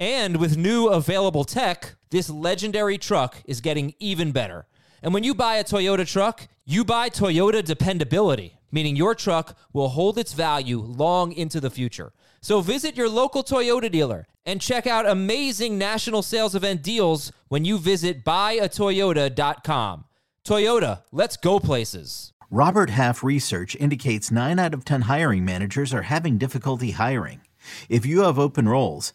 And with new available tech, this legendary truck is getting even better. And when you buy a Toyota truck, you buy Toyota dependability, meaning your truck will hold its value long into the future. So visit your local Toyota dealer and check out amazing national sales event deals when you visit buyatoyota.com. Toyota, let's go places. Robert Half research indicates 9 out of 10 hiring managers are having difficulty hiring. If you have open roles,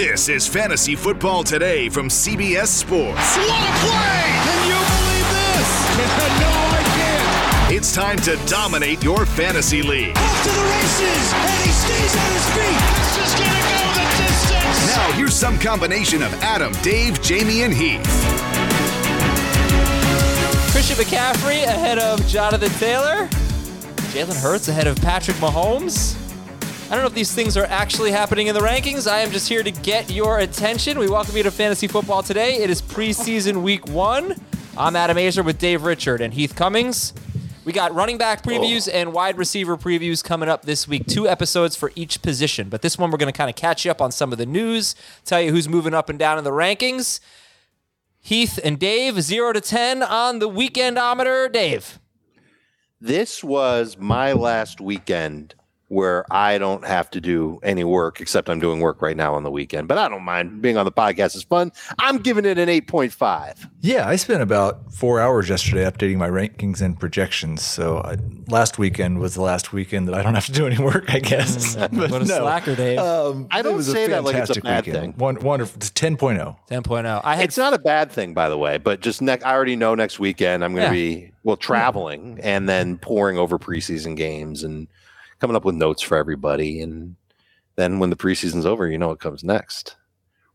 This is Fantasy Football Today from CBS Sports. What a play! Can you believe this? no, I can't. It's time to dominate your fantasy league. Off to the races, and he stays on his feet. This is gonna go the distance. Now, here's some combination of Adam, Dave, Jamie, and Heath. Christian McCaffrey ahead of Jonathan Taylor. Jalen Hurts ahead of Patrick Mahomes. I don't know if these things are actually happening in the rankings. I am just here to get your attention. We welcome you to Fantasy Football today. It is preseason week one. I'm Adam Aizer with Dave Richard and Heath Cummings. We got running back previews oh. and wide receiver previews coming up this week. Two episodes for each position. But this one, we're going to kind of catch you up on some of the news, tell you who's moving up and down in the rankings. Heath and Dave, zero to 10 on the weekendometer. Dave. This was my last weekend where I don't have to do any work except I'm doing work right now on the weekend. But I don't mind being on the podcast is fun. I'm giving it an 8.5. Yeah, I spent about four hours yesterday updating my rankings and projections. So I, last weekend was the last weekend that I don't have to do any work, I guess. But what a no, slacker, Dave. Um, I don't say that like it's a bad weekend. thing. One, wonderful. It's 10.0. 10.0. I had It's not a bad thing, by the way, but just next, I already know next weekend I'm going to Yeah. be, well, traveling and then pouring over preseason games and coming up with notes for everybody. And then when the preseason's over, you know what comes next.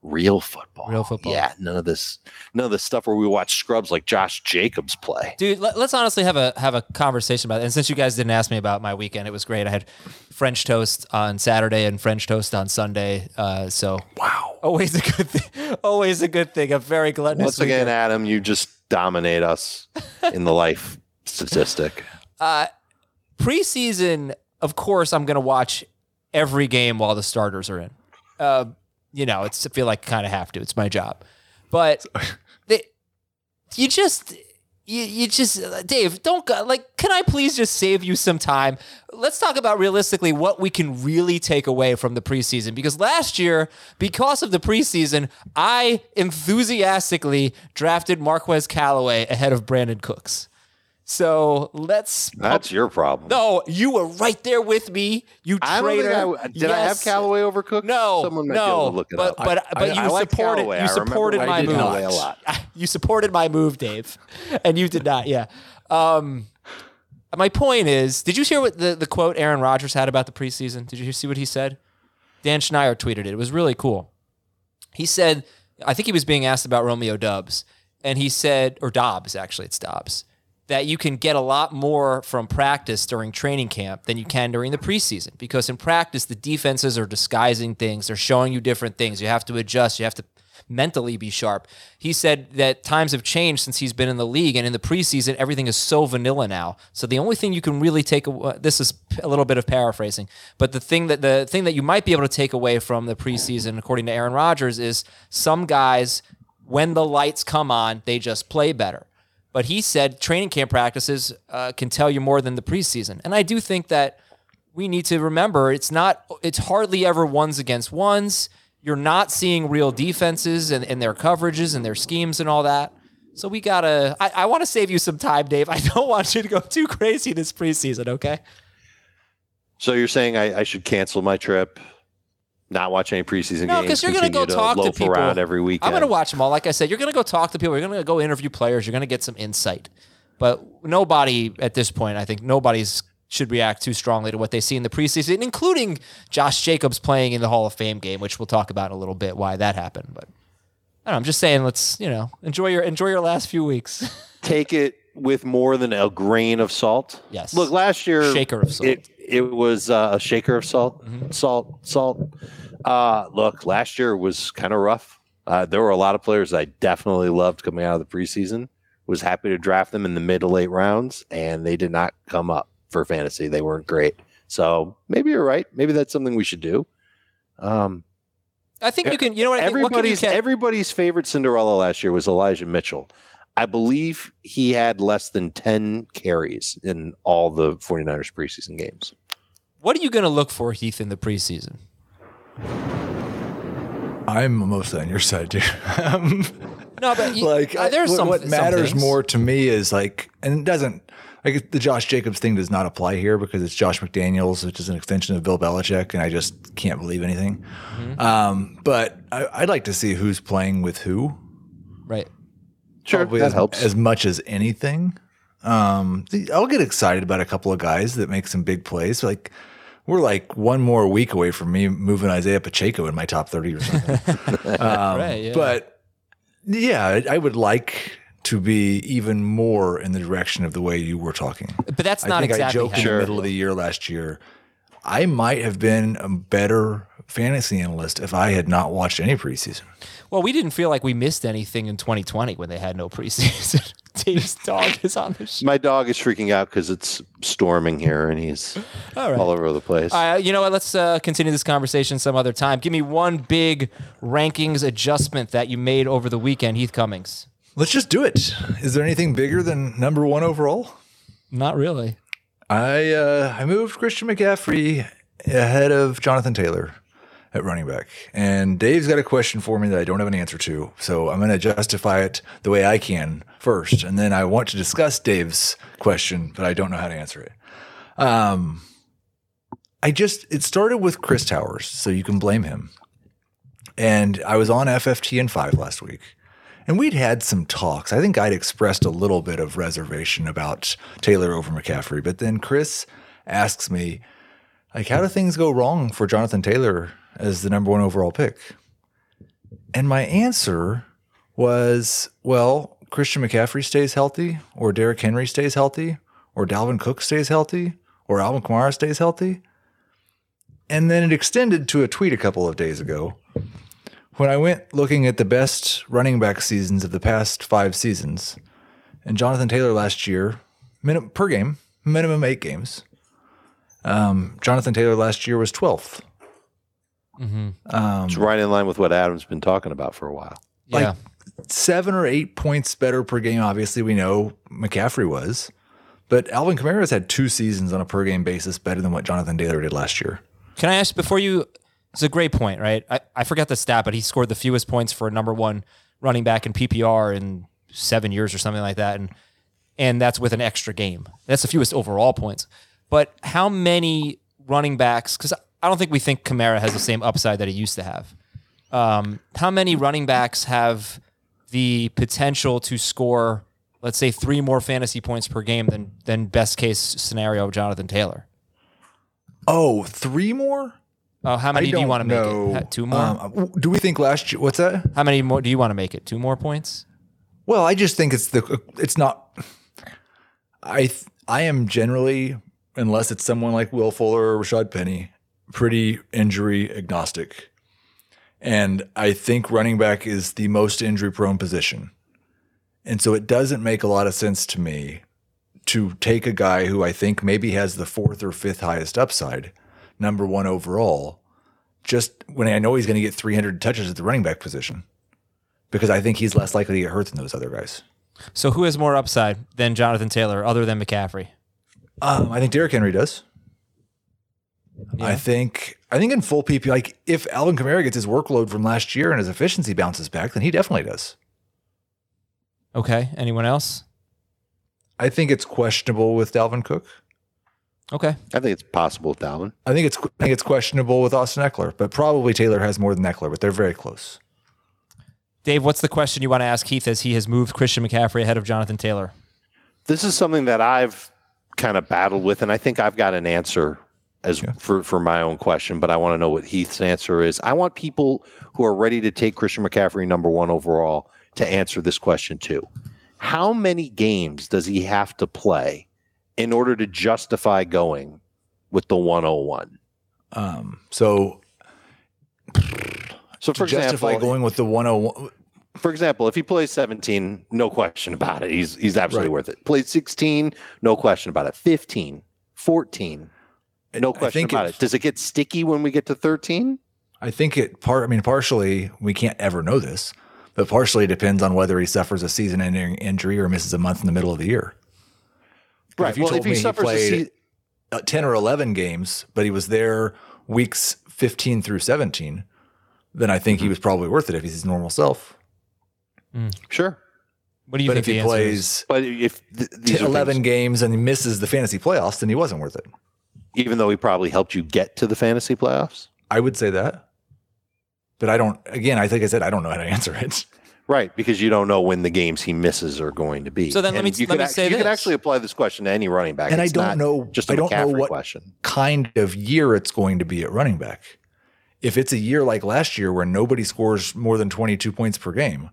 Real football. Real football. Yeah. None of this, none of this stuff where we watch scrubs like Josh Jacobs play. Dude, let, us honestly have a have a conversation about it. And since you guys didn't ask me about my weekend, it was great. I had French toast on Saturday and French toast on Sunday. Uh, so wow, always a good thing. Always a good thing. A very gluttonous. Once again, weekend. Adam, you just dominate us in the life statistic. uh, preseason, of course, I'm going to watch every game while the starters are in. Uh, you know, it's I feel like I kind of have to. It's my job, but they, you just. You, you just Dave, don't go, like. Can I please just save you some time? Let's talk about realistically what we can really take away from the preseason. Because last year, because of the preseason, I enthusiastically drafted Marquez Callaway ahead of Brandin Cooks. So let's That's your problem. no, you were right there with me. You I don't think traitor. I w- did. I have Callaway over Cook. No, someone might be able no, to look it but up. but but I- you I supported Callaway. you supported I my did move. A lot. You supported my move, Dave, and you did not. Yeah. Um, my point is, did you hear what the, the quote Aaron Rodgers had about the preseason? Did you see what he said? Dan Schneider tweeted it. It was really cool. He said, I think he was being asked about Romeo Dubs, and he said, or Dobbs, actually, it's Dobbs, that you can get a lot more from practice during training camp than you can during the preseason. Because in practice, the defenses are disguising things, they're showing you different things. You have to adjust, you have to mentally be sharp. He said that times have changed since he's been in the league, and in the preseason, everything is so vanilla now. So the only thing you can really take away, this is a little bit of paraphrasing, but the thing that the thing that you might be able to take away from the preseason, according to Aaron Rodgers, is some guys when the lights come on, they just play better. But he said training camp practices uh, can tell you more than the preseason. And I do think that we need to remember it's not, it's hardly ever ones against ones. You're not seeing real defenses and, and their coverages and their schemes and all that. So we gotta. I, I want to save you some time, Dave. I don't want you to go too crazy this preseason. Okay. So you're saying I, I should cancel my trip, not watch any preseason No, games, because you're going to go talk to people around every weekend. I'm going to watch them all. Like I said, you're going to go talk to people. You're going to go interview players. You're going to get some insight. But nobody at this point, I think nobody's should react too strongly to what they see in the preseason, including Josh Jacobs playing in the Hall of Fame game, which we'll talk about in a little bit why that happened. But I don't know, I'm just saying, let's you know enjoy your enjoy your last few weeks. Take it with more than a grain of salt. Yes. Look, last year Shaker of salt. It, it was uh, a shaker of salt, salt, salt. Uh, look, last year was kind of rough. Uh, there were a lot of players I definitely loved coming out of the preseason. Was happy to draft them in the mid to late rounds, and they did not come up for fantasy. They weren't great. So maybe you're right. Maybe that's something we should do. Um, I think you can. You know what? I think, what everybody's everybody's favorite Cinderella last year was Elijah Mitchell. I believe he had less than 10 carries in all the 49ers preseason games. what are you going to look for, Heath, in the preseason? I'm mostly on your side, dude. Um, No, but you, like uh, there's what, some. what matters things. more to me is like, and it doesn't like the Josh Jacobs thing does not apply here because it's Josh McDaniels, which is an extension of Bill Belichick, and I just can't believe anything. Mm-hmm. Um, but I, I'd like to see who's playing with who. right? Sure, Probably that as, helps. as much as anything. Um, I'll get excited about a couple of guys that make some big plays. Like we're like one more week away from me moving Isaiah Pacheco in my top thirty or something. Um, right. Yeah. But yeah, I- I would like to be even more in the direction of the way you were talking. but that's I not think exactly I joked how in the middle of the year last year. I might have been a better fantasy analyst if I had not watched any preseason. Well, we didn't feel like we missed anything in 2020 when they had no preseason. Dave's dog is on the show. My dog is freaking out because it's storming here and he's All right. all over the place. Uh, you know what? Let's uh, continue this conversation some other time. Give me one big rankings adjustment that you made over the weekend, Heath Cummings. Let's just do it. Is there anything bigger than number one overall? Not really. I uh, I moved Christian McCaffrey ahead of Jonathan Taylor at running back, and Dave's got a question for me that I don't have an answer to. So I'm going to justify it the way I can first, and then I want to discuss Dave's question, but I don't know how to answer it. Um, I just it started with Chris Towers, so you can blame him. And I was on FFTN five last week, and we'd had some talks. I think I'd expressed a little bit of reservation about Taylor over McCaffrey, but then Chris asks me, like, how do things go wrong for Jonathan Taylor as the number one overall pick? And my answer was, well, Christian McCaffrey stays healthy, or Derrick Henry stays healthy, or Dalvin Cook stays healthy, or Alvin Kamara stays healthy. And then it extended to a tweet a couple of days ago when I went looking at the best running back seasons of the past five seasons, and Jonathan Taylor last year, minimum per game, minimum eight games. Um, Jonathan Taylor last year was 12th. Mm-hmm. Um, it's right in line with what Adam's been talking about for a while. Yeah. Like seven or eight points better per game. Obviously, we know McCaffrey was, but Alvin Kamara's had two seasons on a per game basis better than what Jonathan Taylor did last year. Can I ask before you? It's a great point, right? I, I forgot the stat, but he scored the fewest points for a number one running back in PPR in seven years or something like that, and and that's with an extra game. That's the fewest overall points. But how many running backs? Because I don't think we think Kamara has the same upside that he used to have. Um, how many running backs have the potential to score, let's say, three more fantasy points per game than than best case scenario Jonathan Taylor? Oh, three more? Oh, how many do you want to make it? Two more? Um, do we think last year? What's that? how many more do you want to make it? Two more points? Well, I just think it's the it's not. I th- I am generally, unless it's someone like Will Fuller or Rashaad Penny, pretty injury agnostic, and I think running back is the most injury prone position, and so it doesn't make a lot of sense to me to take a guy who I think maybe has the fourth or fifth highest upside, number one overall, just when I know he's going to get 300 touches at the running back position because I think he's less likely to get hurt than those other guys. So who has more upside than Jonathan Taylor other than McCaffrey? Um, I think Derrick Henry does. Yeah. I think I think in full PP, like if Alvin Kamara gets his workload from last year and his efficiency bounces back, then he definitely does. Okay. Anyone else? I think it's questionable with Dalvin Cook. Okay. I think it's possible with Dalvin. I think it's I think it's questionable with Austin Ekeler, but probably Taylor has more than Ekeler, but they're very close. Dave, what's the question you want to ask Heath as he has moved Christian McCaffrey ahead of Jonathan Taylor? This is something that I've kind of battled with, and I think I've got an answer as for, for my own question, but I want to know what Heath's answer is. I want people who are ready to take Christian McCaffrey number one overall to answer this question too. How many games does he have to play in order to justify going with the 101? Um, so So, for justify example, going with the 101 for example, if he plays 17, no question about it. He's he's absolutely Right. worth it. Plays 16, no question about it. 15, 14, no question about it- it. Does it get sticky when we get to 13? I think it part I mean partially we can't ever know this, but partially it depends on whether he suffers a season ending injury or misses a month in the middle of the year. Right. If you well, told if he me he suffers a played se- uh, 10 or 11 games, but he was there weeks 15 through 17, then I Mm-hmm. think he was probably worth it if he's his normal self. sure. What do you But think if he the is? plays But if th- these 11 games and he misses the fantasy playoffs, then he wasn't worth it. Even though he probably helped you get to the fantasy playoffs, I would say that. But I don't, again, I think I said I don't know how to answer it. right? Because you don't know when the games he misses are going to be. So then let And me- you let could me ac- say you can actually apply this question to any running back, And I don't know- just a I don't know what- question. kind of year it's going to be at running back. If it's a year like last year where nobody scores more than 22 points per game,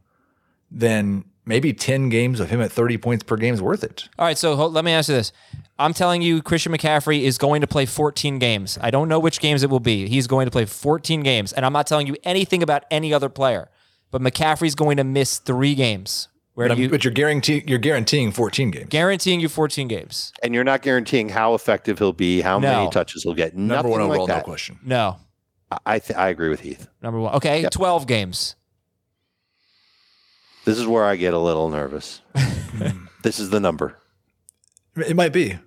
then maybe 10 games of him at 30 points per game is worth it. All right, so hold, let me ask you this. I'm telling you, Christian McCaffrey is going to play 14 games. I don't know which games it will be. He's going to play 14 games, and I'm not telling you anything about any other player. But McCaffrey's going to miss three games. Where But, you but you're guaranteeing you're guaranteeing 14 games. guaranteeing you 14 games? And you're not guaranteeing how effective he'll be, how No. many touches he'll get. Number Nothing one overall, like no question. No, I I, th- I agree with Heath. number one. Okay, Yep. 12 games. This is where I get a little nervous. this is the number. It might be.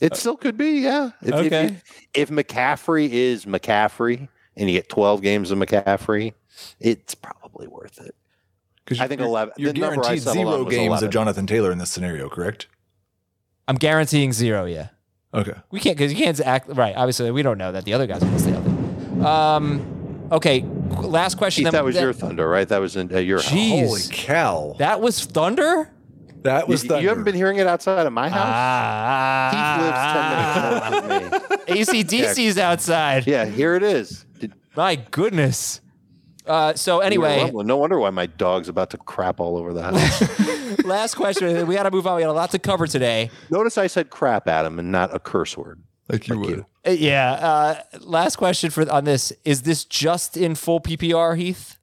It still could be, yeah. If, if- Okay. If, if McCaffrey is McCaffrey and you get 12 games of McCaffrey, it's probably worth it. Because I think 11 You're the number I guaranteed zero games of Jonathan Taylor in this scenario, correct? I'm guaranteeing zero. Yeah, Okay. we can't because you can't act right. Obviously, we don't know that the other guys are going to stay healthy. Um, okay, last question. Keith, then- that was your thunder, right? That was in uh, your house. Jeez. Holy cow. That was thunder. That was You, thunder. you haven't been hearing it outside of my house? Ah, Keith lives 10 minutes north of me. ACDC's outside. Yeah, here it is. Did, My goodness. Uh, so anyway, no wonder why my dog's about to crap all over the house. last question. We got to move on. We got a lot to cover today. Notice I said crap, Adam, and not a curse word. like you Like would. you. Uh, yeah. Uh, last question for on this. Is this just in full PPR, Heath?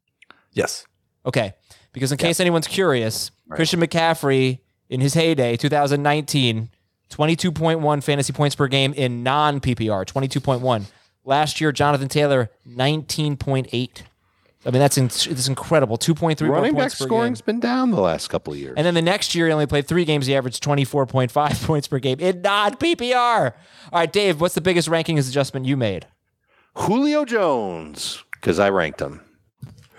Yes. Okay. Because in case anyone's curious, Christian McCaffrey in his heyday, 2019, 22.1 fantasy points per game in non PPR, 22.1. Last year, Jonathan Taylor, 19.8. I mean, that's in, it's incredible. 2.3 more Running back scoring's been down the last couple of years. And then the next year, he only played three games. He averaged 24.5 points per game in non PPR. All right, Dave, what's the biggest rankings adjustment you made? Julio Jones, because I ranked him.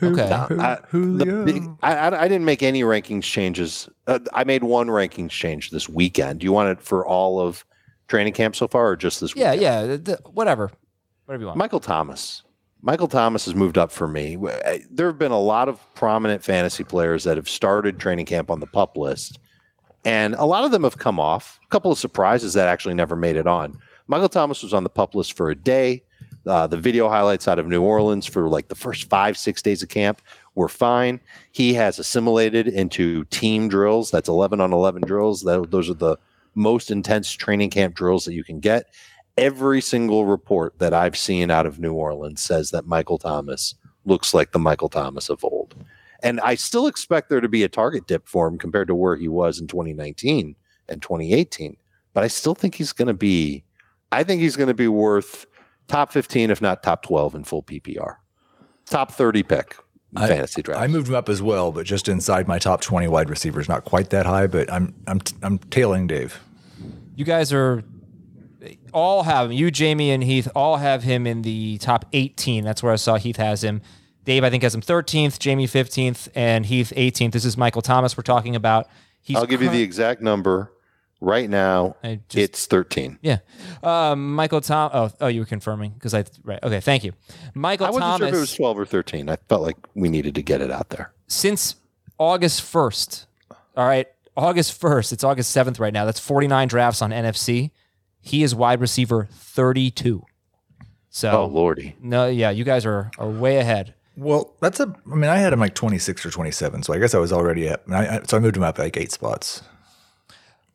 Okay. I, the big, I, I, I didn't make any rankings changes. Uh, I made one rankings change this weekend. Do you want it for all of training camp so far, or just this? Yeah, weekend? yeah. th- th- whatever. Whatever you want. Michael Thomas. Michael Thomas has moved up for me. There have been a lot of prominent fantasy players that have started training camp on the pup list, and a lot of them have come off. A couple of surprises that actually never made it on. Michael Thomas was on the pup list for a day. Uh, the video highlights out of New Orleans for like the first five, six days of camp were fine. He has assimilated into team drills. That's 11 on 11 drills. That, those are the most intense training camp drills that you can get every single report that I've seen out of New Orleans says that Michael Thomas looks like the Michael Thomas of old. And I still expect there to be a target dip for him compared to where he was in 2019 and 2018. But I still think he's going to be, I think he's going to be worth top 15, if not top 12 in full PPR. Top 30 pick. I- fantasy draft. I moved him up as well, but just inside my top 20 wide receivers. Not quite that high, but I'm I'm I'm tailing Dave. You guys are all have him. You, Jamie, and Heath all have him in the top 18. That's where I saw Heath has him. Dave, I think, has him 13th, Jamie 15th, and Heath 18th. This is Michael Thomas we're talking about. He's I'll give you the exact number. Right now, I just- it's 13. Yeah. Um, Michael Tom. Oh, oh, you were confirming because I right. Okay, thank you, Michael I wasn't Thomas. sure if it was 12 or 13. I felt like we needed to get it out there. since August 1st. All right, August 1st. It's August 7th right now. That's 49 drafts on NFFC. He is wide receiver 32. So Oh, lordy. no, yeah, you guys are are way ahead. Well, that's a. I mean, I had him like 26 or 27, so I guess I was already at. I, I, so I moved him up like eight spots.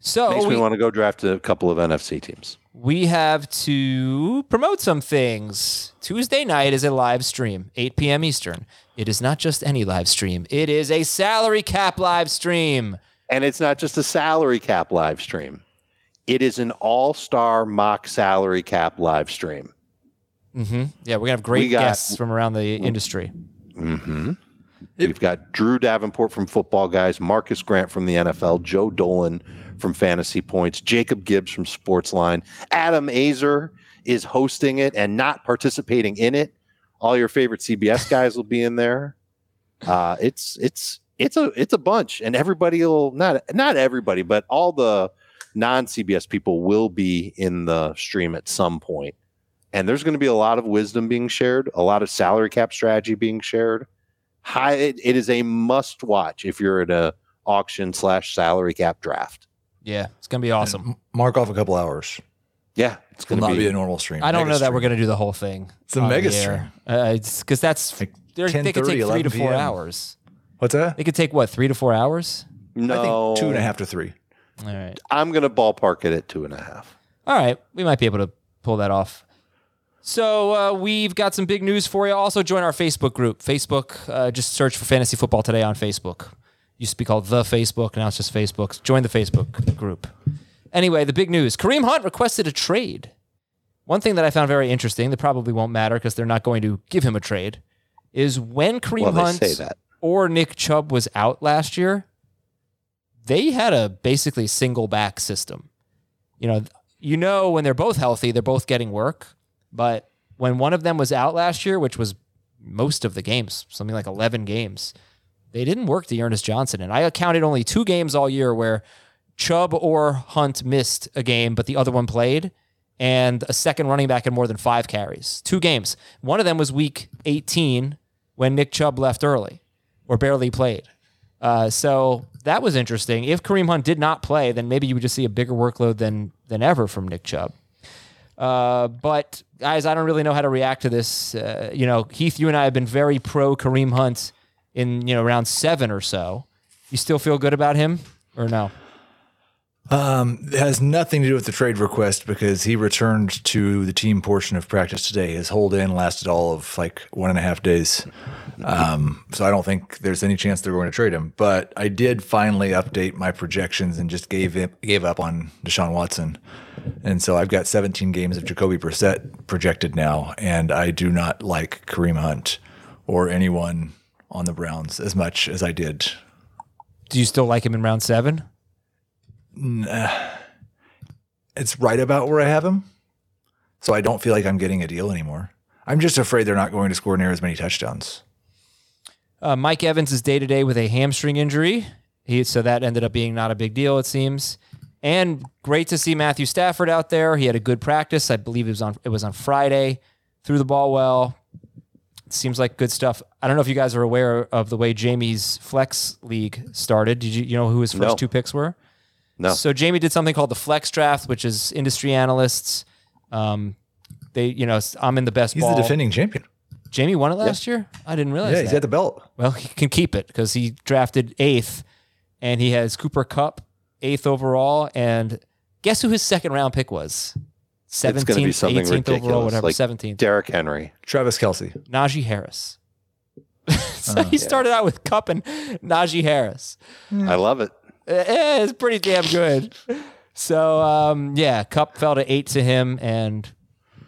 So Makes we, me want to go draft a couple of NFFC teams. we have to promote some things. Tuesday night is a live stream, 8 p.m. Eastern. It is not just any live stream. It is a salary cap live stream. And it's not just a salary cap live stream. It is an all-star mock salary cap live stream. Mm-hmm. Yeah, we're gonna have great got- guests from around the industry. Mm-hmm. We've got Drew Davenport from Football Guys, Marcas Grant from the NFL, Joe Dolan from Fantasy Points, Jacob Gibbs from Sportsline, Adam Aizer is hosting it and not participating in it. All your favorite CBS guys will be in there. Uh, it's it's it's a it's a bunch, and everybody will not not everybody, but all the non CBS people will be in the stream at some point. And there's going to be a lot of wisdom being shared, a lot of salary cap strategy being shared high it, it is a must watch if you're at a auction slash salary cap draft Yeah, it's gonna be awesome. Mark off a couple hours. yeah it's Will gonna not be, be, a normal stream. I don't Mega know that stream. we're going to do the whole thing. It's a on the mega air. Uh, because that's Like they're- they could take three to four PM. hours. What's that? They could take what three to four hours. no I think two and a half to three. All right, i'm gonna ballpark it at two and a half all right. We might be able to pull that off. So uh, we've got some big news for you. Also, join our Facebook group. Facebook, uh, just search for Fantasy Football Today on Facebook. Used to be called the Facebook, now it's just Facebook. Join the Facebook group. Anyway, the big news: Kareem Hunt requested a trade. One thing that I found very interesting that probably won't matter because they're not going to give him a trade is when Kareem well Hunt or Nick Chubb was out last year, they had a basically single back system. You know, you know when they're both healthy, they're both getting work, but when one of them was out last year, which was most of the games, something like 11 games, they didn't work D'Ernest Johnson. And I counted only two games all year where Chubb or Hunt missed a game, but the other one played, and a second running back had more than five carries. Two games. One of them was week 18 when Nick Chubb left early or barely played. Uh, so that was interesting. If Kareem Hunt did not play, then maybe you would just see a bigger workload than than ever from Nick Chubb. Uh, but guys, I don't really know how to react to this. Uh, you know, Heath, you and I have been very pro Kareem Hunt in you know round seven or so. You still feel good about him or no? It has nothing to do with the trade request because he returned to the team portion of practice today. His hold in lasted all of like one and a half days. Um, so I don't think there's any chance they're going to trade him. But I did finally update my projections and just gave it, gave up on Deshaun Watson. And so I've got 17 games of Jacoby Brissett projected now, and I do not like Kareem Hunt or anyone on the Browns as much as I did Do you still like him in round seven? it's right about where I have him. So I don't feel like I'm getting a deal anymore. I'm just afraid they're not going to score near as many touchdowns. Uh, Mike Evans is day to day with a hamstring injury. He, so that ended up being not a big deal, it seems. And great to see Matthew Stafford out there. He had a good practice. I believe it was on it was on Friday. Threw the ball well. It seems like good stuff. I don't know if you guys are aware of the way Jamie's flex league started. Did you you know who his first No. two picks were? no So Jamie did something called the flex draft, which is industry analysts. Um, they, you know, I'm in the best He's ball. the defending champion. Jamie won it last year. I didn't realize. Yeah, he's that. got the belt. Well, he can keep it because he drafted eighth, and he has Cooper Kupp eighth overall. And guess who his second round pick was? It's going to be Seventeenth, something eighteenth ridiculous overall, whatever. like Seventeenth. Derrick Henry Travis Kelce. Najee Harris. so he started out with Kupp and Najee Harris. I love it Eh, It's pretty damn good. So um, yeah, Kupp fell to eight to him, and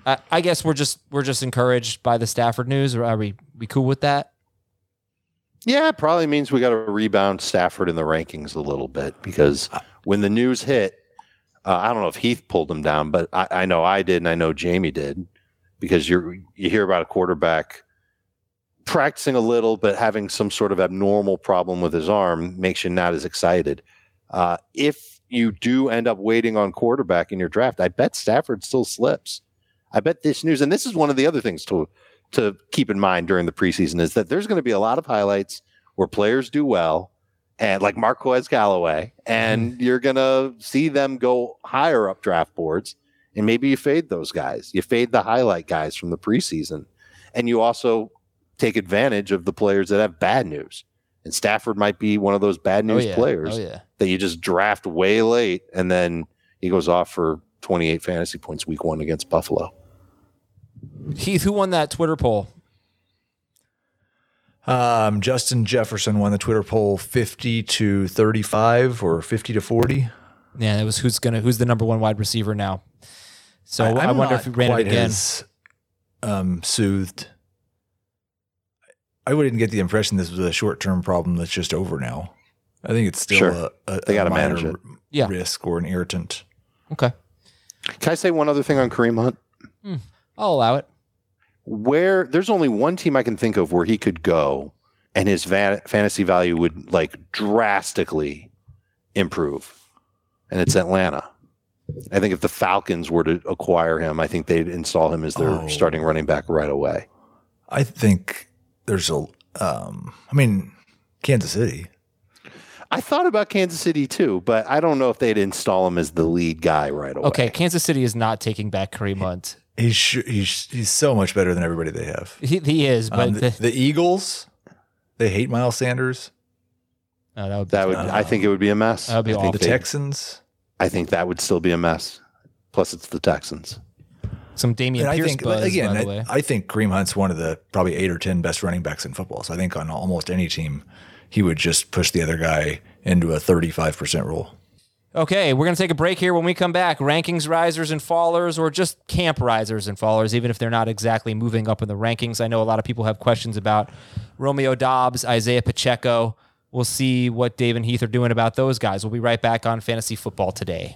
I, I guess we're just we're just encouraged by the Stafford news. Are we we cool with that? Yeah, it probably means we got to rebound Stafford in the rankings a little bit because when the news hit, uh, I don't know if Heath pulled him down, but I, I know I did, and I know Jamie did, because you you hear about a quarterback practicing a little, but having some sort of abnormal problem with his arm makes you not as excited. Uh, if you do end up waiting on quarterback in your draft, I bet Stafford still slips. I bet this news, and this is one of the other things to to keep in mind during the preseason is that there's going to be a lot of highlights where players do well, and like Marquez Callaway, and mm-hmm. you're going to see them go higher up draft boards, and maybe you fade those guys. You fade the highlight guys from the preseason, and you also take advantage of the players that have bad news. And Stafford might be one of those bad Oh news yeah. players Oh yeah. that you just draft way late, and then he goes off for 28 fantasy points week one against Buffalo. Heath, who won that Twitter poll? Um, Justin Jefferson won the Twitter poll 50 to 35 or 50 to 40. Yeah, it was who's gonna who's the number one wide receiver now. So I, I'm wonder if he ran it quite again. as, um, soothed. I wouldn't get the impression this was a short term problem that's just over now. I think it's still Sure. a, a, They gotta minor manage it. Yeah. risk or an irritant. Okay, Can I say one other thing on Kareem Hunt? I'll allow it. Where there's only one team I can think of where he could go and his van- fantasy value would like drastically improve, and it's Atlanta. I think if the Falcons were to acquire him, I think they'd install him as their Oh. starting running back right away. I think there's a, um, I mean, Kansas City. I thought about Kansas City too, but I don't know if they'd install him as the lead guy right away. Okay, Kansas City is not taking back Kareem Hunt. He's he's he's so much better than everybody they have. He, he is, but Um, the, the, the Eagles, they hate Miles Sanders. no, that would be That would, I think it would be a mess. That would be I think. The Texans. I think that would still be a mess. Plus, it's the Texans. some Dameon And I Pierce think buzz. again, by the way. I, I think Kareem Hunt's one of the probably eight or ten best running backs in football. So I think on almost any team, he would just push the other guy into a thirty-five percent role. Okay, we're going to take a break here. When we come back, rankings risers and fallers, or just camp risers and fallers, even if they're not exactly moving up in the rankings. I know a lot of people have questions about Romeo Doubs, Isaiah Pacheco. We'll see what Dave and Heath are doing about those guys. We'll be right back on Fantasy Football today.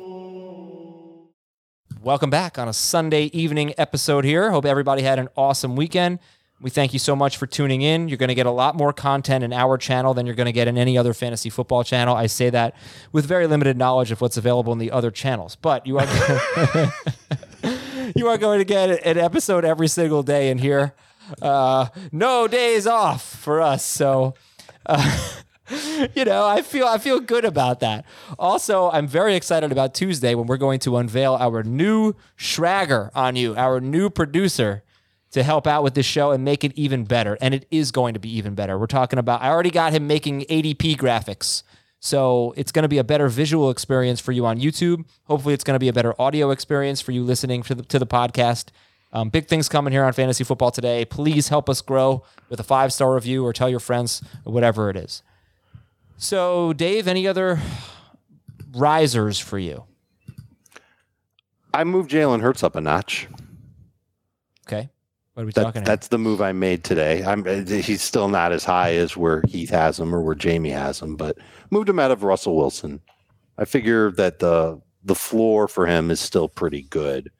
Welcome back on a Sunday evening episode here. Hope everybody had an awesome weekend. We thank you so much for tuning in. You're going to get a lot more content in our channel than you're going to get in any other fantasy football channel. I say that with very limited knowledge of what's available in the other channels, but you are you are going to get an episode every single day in here. Uh, no days off for us. So you know, I feel I feel good about that. Also, I'm very excited about Tuesday when we're going to unveil our new Schrager on you, our new producer to help out with this show and make it even better. And it is going to be even better. We're talking about I already got him making ADP graphics. So it's going to be a better visual experience for you on YouTube. Hopefully, it's going to be a better audio experience for you listening to the, to the podcast. Um, big things coming here on Fantasy Football today. Please help us grow with a five star review or tell your friends whatever it is. So, Dave, any other risers for you? I moved Jalen Hurts up a notch. Okay. What are we That, talking about? that's the move I made today. I'm uh, he's still not as high as where Heath has him or where Jamie has him, but moved him out of Russell Wilson. I figure that the the floor for him is still pretty good,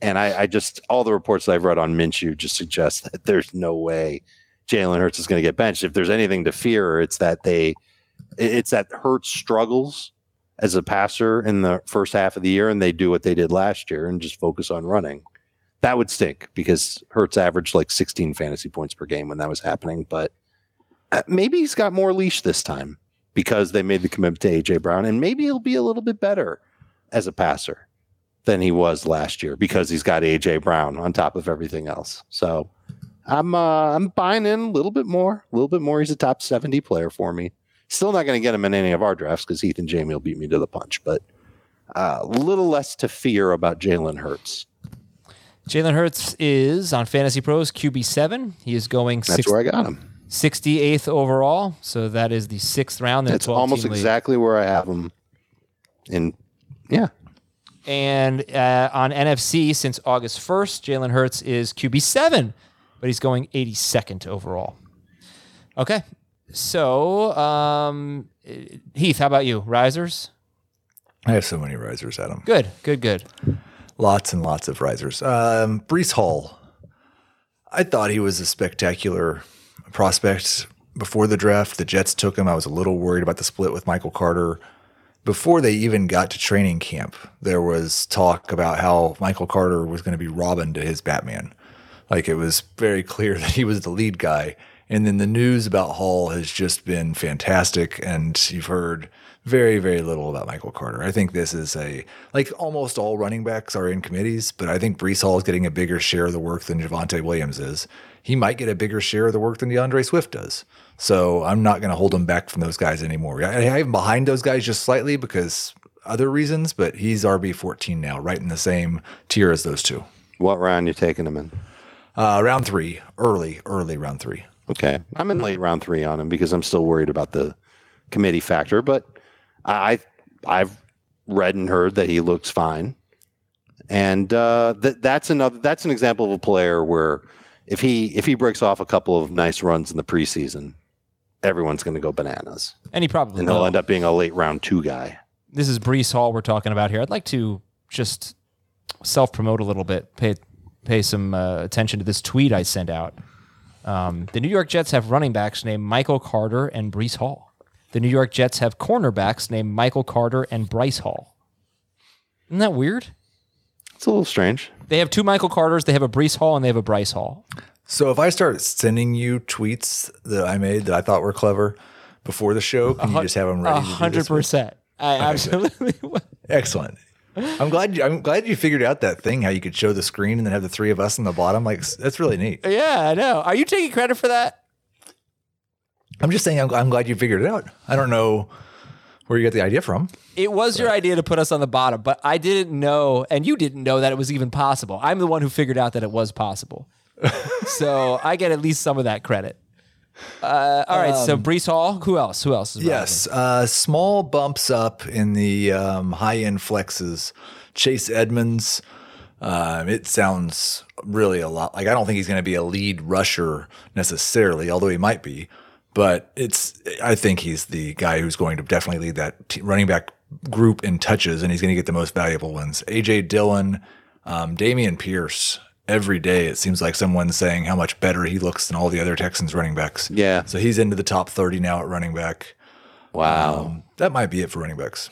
and I, I just all the reports that I've read on Minshew just suggest that there's no way Jalen Hurts is going to get benched. If there's anything to fear, it's that they, it's that Hurts struggles as a passer in the first half of the year, and they do what they did last year and just focus on running. That would stink because Hurts averaged like 16 fantasy points per game when that was happening. But uh, maybe he's got more leash this time because they made the commitment to AJ Brown, and maybe he'll be a little bit better as a passer than he was last year because he's got AJ Brown on top of everything else. So I'm uh, I'm buying in a little bit more, a little bit more. He's a top 70 player for me. Still not going to get him in any of our drafts because Heath and Jamie will beat me to the punch, but uh, a little less to fear about Jalen Hurts. Jalen Hurts is on Fantasy Pros QB seven. He is going. That's six, where I got him. 68th overall. So that is the sixth round. That's almost exactly league. where I have him. In yeah. And uh, on NFFC since August 1st, Jalen Hurts is QB seven, but he's going 82nd overall. Okay. So, um, Heath, how about you? Risers? I have so many risers, Adam. Good, good, good. Lots and lots of risers. Um, Breece Hall. I thought he was a spectacular prospect before the draft. The Jets took him. I was a little worried about the split with Michael Carter. Before they even got to training camp, there was talk about how Michael Carter was going to be Robin to his Batman. Like it was very clear that he was the lead guy. And then the news about Hall has just been fantastic. And you've heard very, very little about Michael Carter. I think this is a, like almost all running backs are in committees, but I think Breece Hall is getting a bigger share of the work than Javonte Williams is. He might get a bigger share of the work than D'Andre Swift does. So I'm not going to hold him back from those guys anymore. I have him behind those guys just slightly because other reasons, but he's RB 14 now, right in the same tier as those two. What round you taking him in? Uh, round three, early, early round three. Okay, I'm in late round three on him because I'm still worried about the committee factor, but I I've read and heard that he looks fine, and uh, that that's another that's an example of a player where if he if he breaks off a couple of nice runs in the preseason, everyone's going to go bananas, and he probably and he'll end up being a late round two guy. This is Breece Hall we're talking about here. I'd like to just self promote a little bit, pay pay some uh, attention to this tweet I sent out. Um, the New York Jets have running backs named Michael Carter and Breece Hall. The New York Jets have cornerbacks named Michael Carter and Bryce Hall. Isn't that weird? It's a little strange. They have two Michael Carters, they have a Breece Hall, and they have a Bryce Hall. So if I start sending you tweets that I made that I thought were clever before the show, can you just have them ready? hundred percent. I okay, absolutely. Excellent. I'm glad. You, I'm glad you figured out that thing how you could show the screen and then have the three of us on the bottom. Like that's really neat. Yeah, I know. Are you taking credit for that? I'm just saying. I'm, I'm glad you figured it out. I don't know where you got the idea from. It was but. your idea to put us on the bottom, but I didn't know, and you didn't know that it was even possible. I'm the one who figured out that it was possible. so I get at least some of that credit. Uh, all right, um, so Breece Hall. Who else? Who else? Is? Yes, uh, small bumps up in the um, high end flexes. Chase Edmonds. Um, it sounds really a lot like I don't think he's going to be a lead rusher necessarily, although he might be. But it's I think he's the guy who's going to definitely lead that t- running back group in touches, and he's going to get the most valuable ones. AJ Dillon, um, Dameon Pierce every day it seems like someone's saying how much better he looks than all the other Texans running backs. Yeah. So he's into the top 30 now at running back. Wow. Um, that might be it for running backs.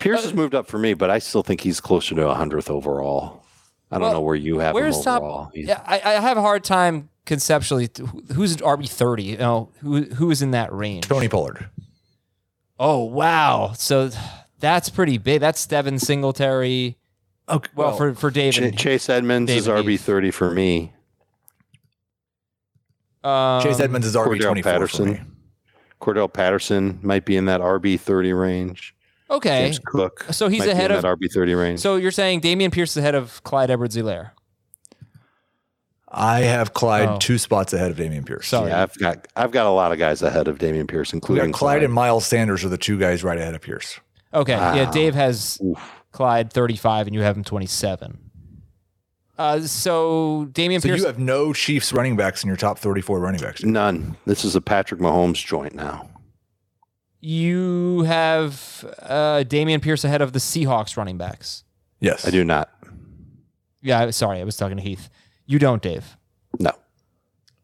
Pierce has moved up for me, but I still think he's closer to 100th overall. I don't well, know where you have where's him overall. Top, yeah, I, I, have a hard time conceptually. Who's RB 30? You know, who, who is in that range? Tony Pollard. Oh, wow. So that's pretty big. That's Devin Singletary. Okay. Well, well for for David, Ch- Chase Edmonds David is RB thirty for me. Um, Chase Edmonds is RB twenty four for me. Cordarrelle Patterson might be in that RB thirty range. Okay, James Cook. So he's ahead of that RB thirty range. So you're saying Dameon Pierce is ahead of Clyde Edwards-Helaire? I have Clyde oh. two spots ahead of Dameon Pierce. Sorry, yeah, I've got I've got a lot of guys ahead of Dameon Pierce, including Clyde, Clyde, and Miles Sanders are the two guys right ahead of Pierce. Okay, wow. yeah, Dave has Oof. Clyde 35 and you have him 27. Uh, so Dameon so Pierce. you have no Chiefs running backs in your top 34 running backs. None. This is a Patrick Mahomes joint now. You have uh, Dameon Pierce ahead of the Seahawks running backs. Yes, I do not. Yeah, sorry, I was talking to Heath. You don't, Dave. No.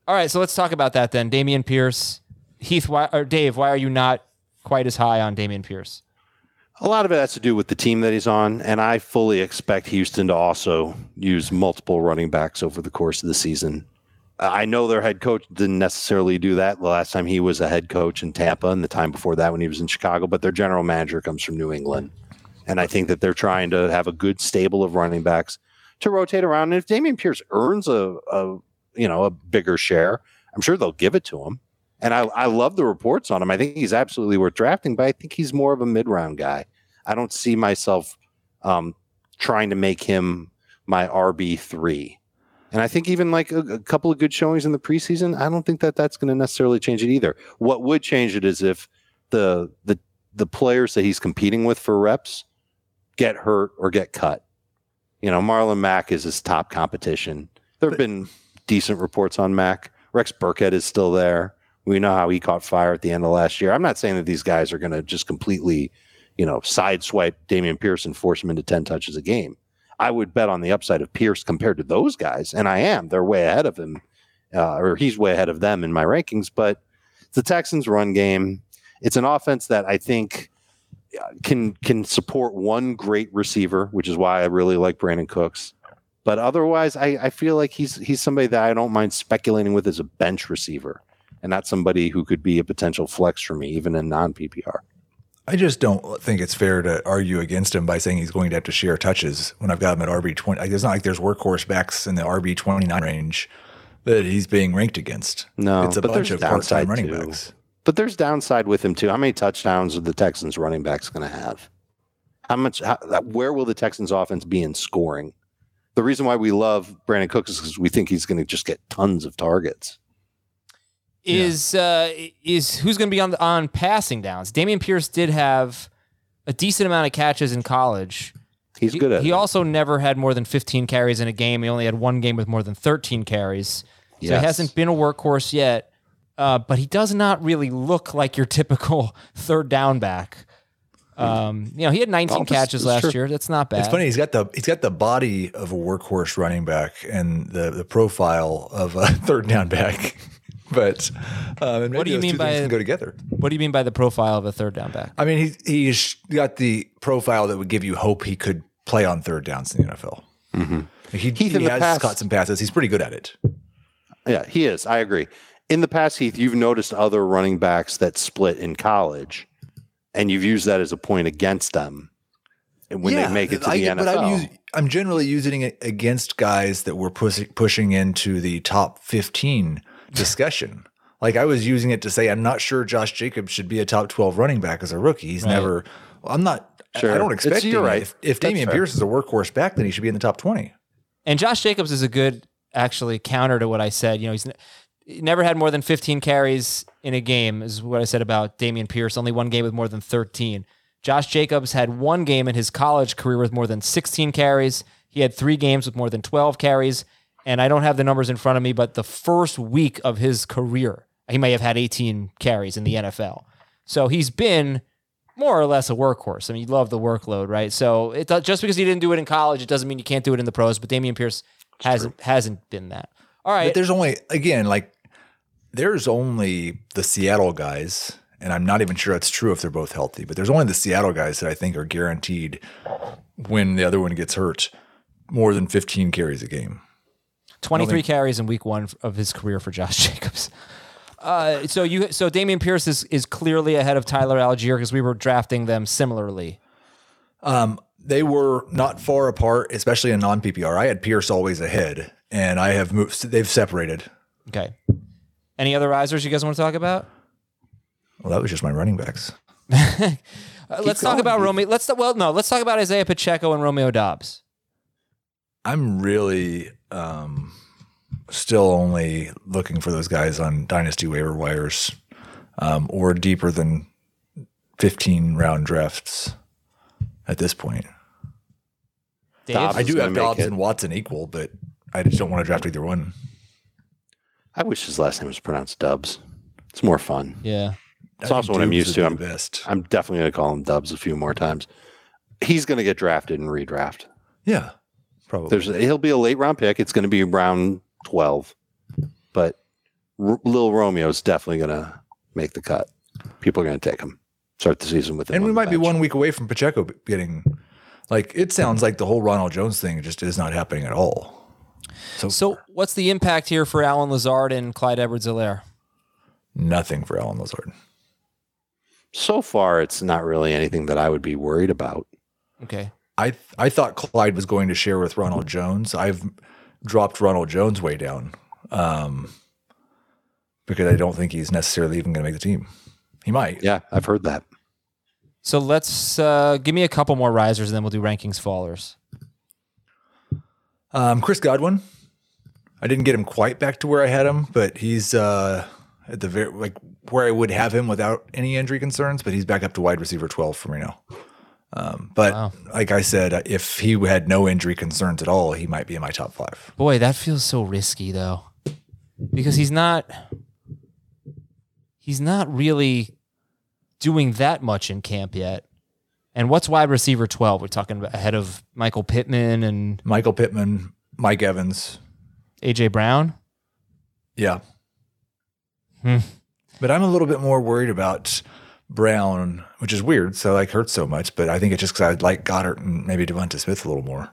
All right, so let's talk about that then. Dameon Pierce, Heath, why, or Dave, why are you not quite as high on Dameon Pierce? A lot of it has to do with the team that he's on, and I fully expect Houston to also use multiple running backs over the course of the season. I know their head coach didn't necessarily do that the last time he was a head coach in Tampa and the time before that when he was in Chicago, but their general manager comes from New England. And I think that they're trying to have a good stable of running backs to rotate around. And if Dameon Pierce earns a, a you know, a bigger share, I'm sure they'll give it to him. And I, I love the reports on him. I think he's absolutely worth drafting, but I think he's more of a mid round guy. I don't see myself um, trying to make him my RB three. And I think even like a, a, couple of good showings in the preseason, I don't think that that's going to necessarily change it either. What would change it is if the the the players that he's competing with for reps get hurt or get cut. You know, Marlon Mack is his top competition. There have been decent reports on Mack. Rex Burkhead is still there. We know how he caught fire at the end of last year. I'm not saying that these guys are going to just completely, you know, sideswipe Dameon Pierce and force him into 10 touches a game. I would bet on the upside of Pierce compared to those guys, and I am. They're way ahead of him, uh, or he's way ahead of them in my rankings. But the Texans' run game, it's an offense that I think uh, can can support one great receiver, which is why I really like Brandin Cooks. But otherwise, I, I feel like he's he's somebody that I don't mind speculating with as a bench receiver, and not somebody who could be a potential flex for me, even in non PPR. I just don't think it's fair to argue against him by saying he's going to have to share touches when I've got him at RB twenty. It's not like there's workhorse backs in the RB twenty nine range that he's being ranked against. No, it's a but bunch there's of part time downside running too. backs. But there's downside with him too. How many touchdowns are the Texans running backs going to have? How much? How, where will the Texans offense be in scoring? The reason why we love Brandin Cooks is because we think he's going to just get tons of targets. Is uh, is who's going to be on on passing downs? Dameon Pierce did have a decent amount of catches in college. He's He, good at he it. also never had more than 15 carries in a game. He only had one game with more than 13 carries. So Yes. he hasn't been a workhorse yet. Uh, but he does not really look like your typical third down back. Um, you know, he had 19 Oh, catches last true. year. That's not bad. It's funny. He's got the he's got the body of a workhorse running back and the the profile of a third down back. But um, and What do you those mean by- can go together? What do you mean by the profile of a third down back? I mean, he's he's got the profile that would give you hope he could play on third downs in the NFL. He, Heath, he has past- caught some passes. He's pretty good at it. Yeah, he is. I agree. In the past, Heath, you've noticed other running backs that split in college, and you've used that as a point against them and when they make it to I- the NFL. But I'm, us- I'm generally using it against guys that were pushing pushing into the top 15 discussion. like I was using it to say I'm not sure Josh Jacobs should be a top 12 running back as a rookie. He's Right. never. well, I'm not. sure. I don't expect. It's- you're right. If, if That's Dameon fair. Pierce is a workhorse back, then he should be in the top 20. And Josh Jacobs is a good, actually, counter to what I said. You know, he's n- never had more than 15 carries in a game, is what I said about Dameon Pierce. Only one game with more than 13. Josh Jacobs had one game in his college career with more than 16 carries. He had three games with more than 12 carries. And I don't have the numbers in front of me, but the first week of his career, he may have had 18 carries in the NFL. So he's been more or less a workhorse. I mean, you love the workload, right? So it just because he didn't do it in college, it doesn't mean you can't do it in the pros. But Dameon Pierce hasn't hasn't been that. All right, But there's only again like there's only the Seattle guys, and I'm not even sure that's true if they're both healthy. But there's only the Seattle guys that I think are guaranteed when the other one gets hurt more than 15 carries a game. 23 carries in week one of his career for Josh Jacobs. Uh, so you so Dameon Pierce is is clearly ahead of Tyler Allgeier because we were drafting them similarly. They were not far apart, especially in non PPR. I had Pierce always ahead, and I have moved. They've separated. Okay. Any other risers you guys want to talk about? Well, that was just my running backs. Uh, let's talk about. Romeo. Let's well no. Let's talk about Isaiah Pacheco and Romeo Doubs. I'm really um, still only looking for those guys on dynasty waiver wires um, or deeper than 15 round drafts at this point. Dave? Doubs I do have make Doubs and Watson equal, but I just don't want to draft either one. I wish his last name was pronounced Dubs. It's more fun. Yeah. It's also what I'm used to. I'm, be best. I'm definitely going to call him Dubs a few more times. He's going to get drafted and redraft. Yeah, probably. There's he'll be a late round pick. It's going to be round 12. But R- Lil is definitely going to make the cut. People are going to take him. Start the season with him. And we might be one week away from Pacheco getting like it sounds like the whole Ronald Jones thing just is not happening at all. So, So, what's the impact here for Allen Lazard and Clyde Edwards-Helaire? nothing for Allen Lazard. So far, it's not really anything that I would be worried about. Okay. I I thought Clyde was going to share with Ronald Jones. I've dropped Ronald Jones way down um, because I don't think he's necessarily even going to make the team. He might. Yeah, I've heard that. So let's uh, give me a couple more risers, and then we'll do rankings fallers. Um, Chris Godwin. I didn't get him quite back to where I had him, but he's uh, at the very like where I would have him without any injury concerns. But he's back up to wide receiver twelve for me now. Um, but Wow. like I said, if he had no injury concerns at all, he might be in my top five. Boy, that feels so risky though, because he's not. He's not really doing that much in camp yet. And what's wide receiver twelve? We're talking about ahead of Michael Pittman and Michael Pittman, Mike Evans, AJ Brown. yeah. Hmm. But I'm a little bit more worried about Brown, which is weird. So like hurts so much, but I think it's just because I like Goedert and maybe Devonta Smith a little more.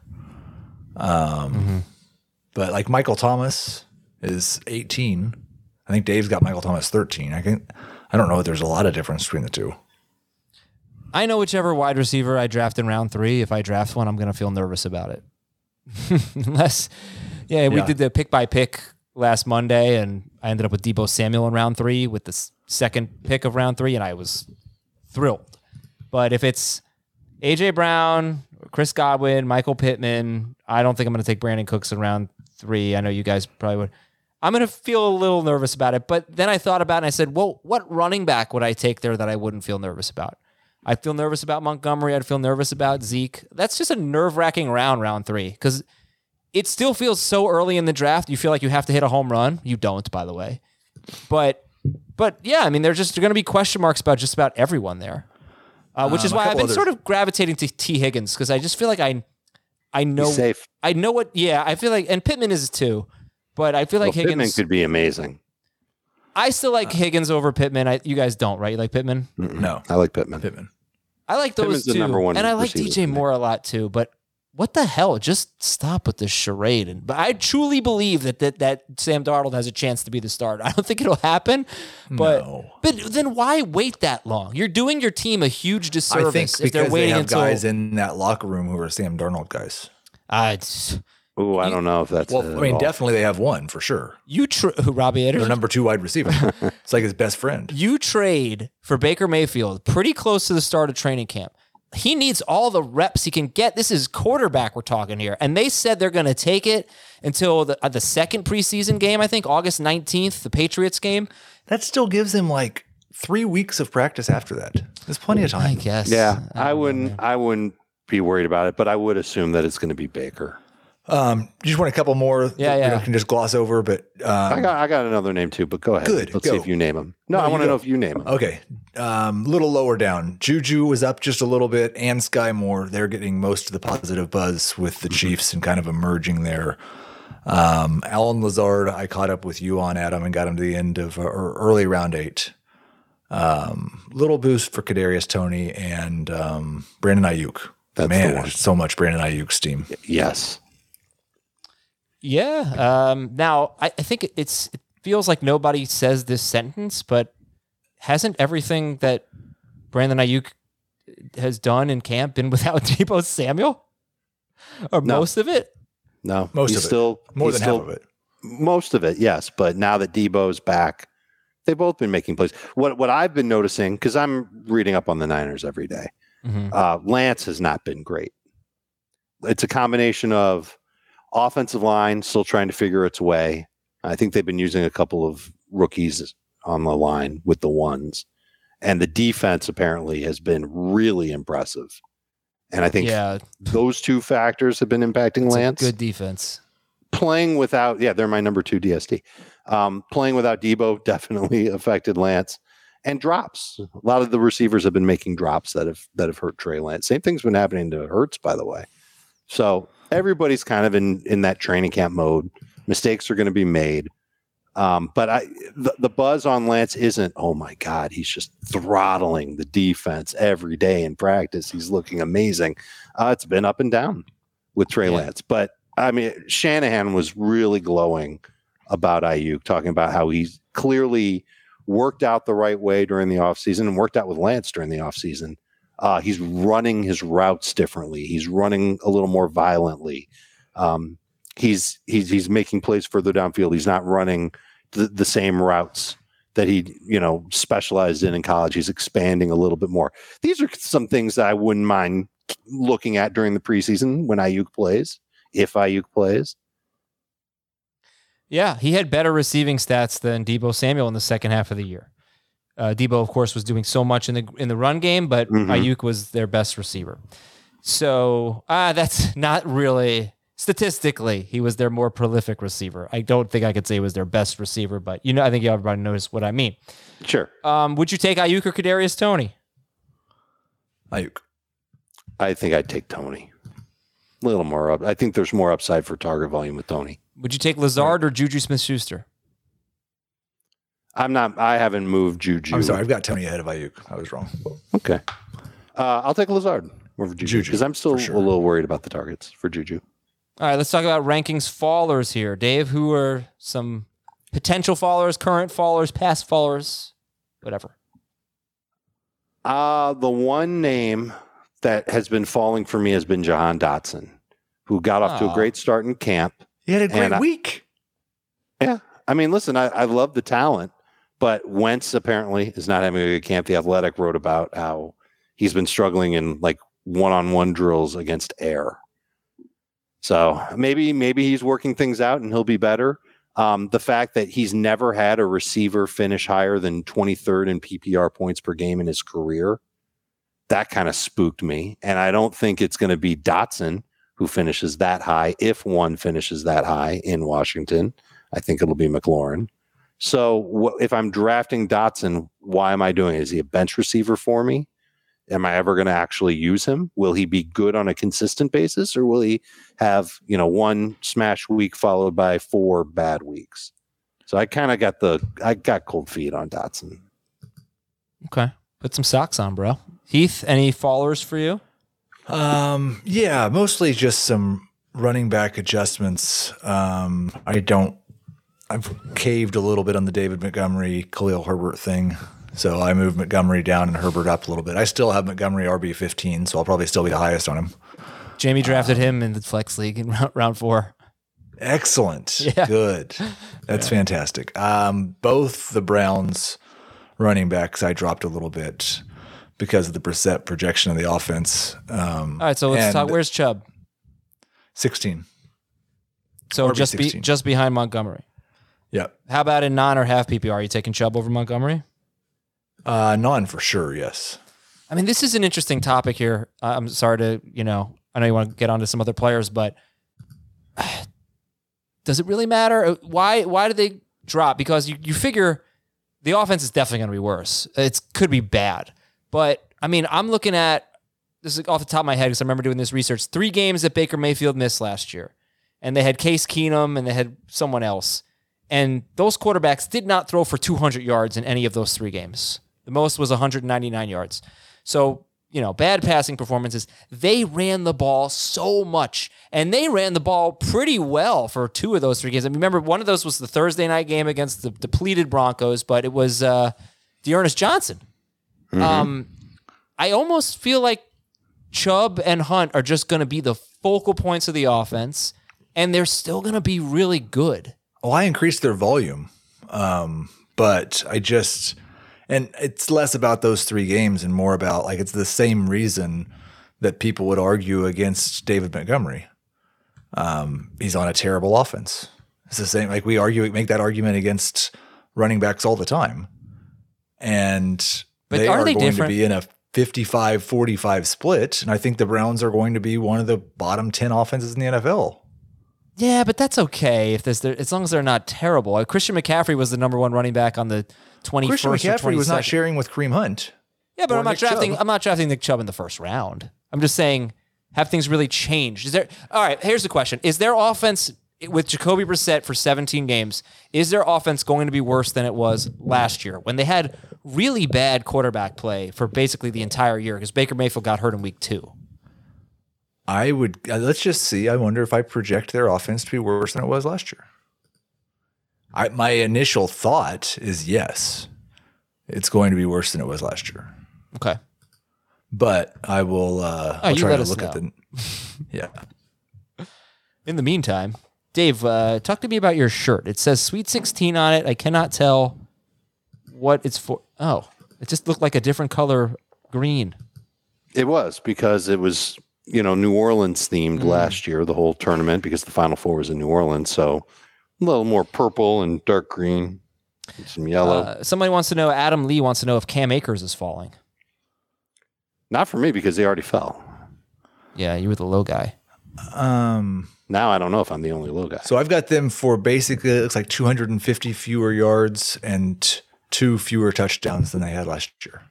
Um, but like Michael Thomas is 18. I think Dave's got Michael Thomas 13. I can I don't know if there's a lot of difference between the two. I know whichever wide receiver I draft in round three. If I draft one, I'm going to feel nervous about it. Unless, yeah, we did the pick by pick last Monday, and I ended up with Deebo Samuel in round three with the second pick of round three, and I was thrilled. But if it's AJ Brown, Chris Godwin, Michael Pittman, I don't think I'm going to take Brandin Cooks in round three. I know you guys probably would. I'm going to feel a little nervous about it. But then I thought about it and I said, well, what running back would I take there that I wouldn't feel nervous about? I feel nervous about Montgomery. I'd feel nervous about Zeke. That's just a nerve wracking round, round three, because it still feels so early in the draft. You feel like you have to hit a home run. You don't, by the way. But, but yeah, I mean, there's just going to be question marks about just about everyone there, uh, which is Um, a why I've been others. sort of gravitating to Tee Higgins because I just feel like I, I know, He's safe. I know what. Yeah, I feel like, and Pittman is too, but I feel like well, Pittman Higgins. could be amazing. I still like Higgins over Pittman. I, you guys don't, right? You like Pittman? No. I like Pittman. Pittman. I like those Pittman's the two, number one and I like receiver DJ for. Moore a lot too. But what the hell? Just stop with this charade. And but I truly believe that that that Sam Darnold has a chance to be the starter. I don't think it'll happen, but No. but then why wait that long? You're doing your team a huge disservice I think if because they're waiting they have until. guys in that locker room who are Sam Darnold guys. Uh, it's- Ooh, I don't know if that's. Well, it I mean, all. definitely they have one for sure. you tr- Robbie Their Anderson. number two wide receiver. it's like his best friend. You trade for Baker Mayfield pretty close to the start of training camp. He needs all the reps he can get. This is quarterback we're talking here. And they said they're going to take it until the, uh, the second preseason game, I think, August 19th, the Patriots game. That still gives him like three weeks of practice after that. There's plenty of time. I guess. Yeah, I, don't wouldn't. man. I wouldn't be worried about it, but I would assume that it's going to be Baker. Um, you just want a couple more Yeah, that yeah. we can just gloss over, but um, I got. I got another name too, but go ahead. Good, Let's go. see if you name him. No, No, I want to know if you name him. okay. Um, little lower down. Juju was up just a little bit, and Skyy Moore. They're getting most of the positive buzz with the Chiefs and kind of emerging there. Um, Allen Lazard, I caught up with you on Adam and got him to the end of uh, or early round eight. Um, little boost for Kadarius Toney and um, Brandon Aiyuk. That's the Man, one. so much Brandon Aiyuk's team. Yes. Yeah. Um, now, I, I think it- it's it feels like nobody says this sentence, but hasn't everything that Brandon Aiyuk has done in camp been without Deebo Samuel? Or No. most of it? No. Most he's of it. still More than still, half of it. Most of it, yes. But now that Deebo's back, they've both been making plays. What what I've been noticing because I'm reading up on the Niners every day, Mhm. uh, Lance has not been great. It's a combination of offensive line still trying to figure its way. I think they've been using a couple of rookies on the line with the ones, and the defense apparently has been really impressive. And I think Yeah. those two factors have been impacting It's Lance good defense. playing without yeah they're my number two DSD. Um, playing without Deebo definitely affected Lance and drops. A lot of the receivers have been making drops that have that have hurt Trey Lance. Same thing's been happening to Hurts, by the way. So everybody's kind of in in that training camp mode. Mistakes are going to be made. Um, but I, the, the buzz on Lance isn't, oh my God, he's just throttling the defense every day in practice. He's looking amazing. Uh, it's been up and down with Trey Yeah. Lance. But I mean, Shanahan was really glowing about Aiyuk, talking about how he's clearly worked out the right way during the offseason and worked out with Lance during the offseason. Uh, he's running his routes differently. He's running a little more violently. Um, he's he's he's making plays further downfield. He's not running the, the same routes that he you know specialized in in college. He's expanding a little bit more. These are some things that I wouldn't mind looking at during the preseason when Aiyuk plays, if Aiyuk plays. Yeah, he had better receiving stats than Deebo Samuel in the second half of the year. Uh, Deebo, of course, was doing so much in the in the run game, but Mhm. Aiyuk was their best receiver. So uh, that's not really statistically. He was their more prolific receiver. I don't think I could say he was their best receiver, but you know, I think everybody knows what I mean. Sure, Um, would you take Aiyuk or Kadarius Toney? Aiyuk. I think I'd take Toney. A little more up. I think there's more upside for target volume with Toney. Would you take Lazard or Juju Smith Schuster? I'm not. I haven't moved Juju. I'm sorry, I've got Toney ahead of Aiyuk. I was wrong. Okay. Uh, I'll take Lazard over Juju Juju, because I'm still sure. a little worried about the targets for Juju. All right, let's talk about rankings fallers here. Dave, who are some potential fallers, current fallers, past fallers, whatever? Uh, the one name that has been falling for me has been Jahan Dotson, who got off to a great start in camp. He had a great And I- week. Yeah. I mean, listen, I, I love the talent, but Wentz apparently is not having a good camp. The Athletic wrote about how he's been struggling in like one on one drills against air. So maybe, maybe he's working things out and he'll be better. Um, the fact that he's never had a receiver finish higher than 23rd in PPR points per game in his career, that kind of spooked me. And I don't think it's going to be Dotson who finishes that high, if one finishes that high in Washington. I think it'll be McLaurin. So wh- if I'm drafting Dotson, why am I doing it? Is he a bench receiver for me? Am I ever going to actually use him? Will he be good on a consistent basis or will he have, you know, one smash week followed by four bad weeks? So I kind of got the I got cold feet on Dotson. Okay. Put some socks on, bro. Heath, any followers for you? Um, yeah, mostly just some running back adjustments. Um, I don't. I've caved a little bit on the David Montgomery, Khalil Herbert thing. So I moved Montgomery down and Herbert up a little bit. I still have Montgomery RB 15, so I'll probably still be the highest on him. Jamie drafted him in the flex league in round, round four. Excellent. Yeah. Good. That's fantastic. Um, both the Browns running backs I dropped a little bit because of the Brissett projection of the offense. Um, All right, so let's talk. Where's Chubb? 16. So RB just be, just behind Montgomery. Yep. How about in non or half PPR? Are you taking Chubb over Montgomery? Uh, non for sure. Yes. I mean, this is an interesting topic here. I- I'm sorry to, you know, I know you want to get onto some other players, but does it really matter? Uh, Why why did they drop? Because you, you figure the offense is definitely going to be worse. It could be bad. But I mean, I'm looking at this is off the top of my head because I remember doing this research. Three games that Baker Mayfield missed last year. And they had Case Keenum and they had someone else. And those quarterbacks did not throw for 200 yards in any of those three games. The most was 199 yards. So, you know, bad passing performances. They ran the ball so much, and they ran the ball pretty well for two of those three games. I remember one of those was the Thursday night game against the depleted Broncos, but it was uh, D'Ernest Johnson. Um, I almost feel like Chubb and Hunt are just going to be the focal points of the offense, and they're still going to be really good. Well, I increased their volume, um, but I just, and it's less about those three games and more about like it's the same reason that people would argue against David Montgomery. Um, he's on a terrible offense. It's the same, like we argue, make that argument against running backs all the time. And But they are are, they going different? to be in a 55 45 split. And I think the Browns are going to be one of the bottom 10 offenses in the NFL. Yeah, but that's okay if there's as long as they're not terrible. Uh, Christian McCaffrey was the number one running back on the twenty first. Christian or McCaffrey was not sharing with Kareem Hunt. Yeah, but I'm not Nick drafting. Chubb. I'm not drafting Nick Chubb in the first round. I'm just saying, have things really changed? Is there? All right. Here's the question: Is their offense with Jacoby Brissett for 17 games, is their offense going to be worse than it was last year when they had really bad quarterback play for basically the entire year because Baker Mayfield got hurt in week two? I would uh, let's just see. I wonder if I project their offense to be worse than it was last year. I, my initial thought is yes, it's going to be worse than it was last year. Okay. But I will. Uh, Oh, I'll try to us look at the. Yeah. In the meantime, Dave, uh, talk to me about your shirt. It says Sweet 16 on it. I cannot tell what it's for. Oh, it just looked like a different color green. It was because it was, you know, New Orleans themed Mm. last year, the whole tournament, because the Final Four was in New Orleans. So a little more purple and dark green, and some yellow. Uh, somebody wants to know, Adam Lee wants to know if Cam Akers is falling. Not for me because they already fell. Yeah, you were the low guy. Um. Now I don't know if I'm the only low guy. So I've got them for basically it looks like 250 fewer yards and two fewer touchdowns than they had last year.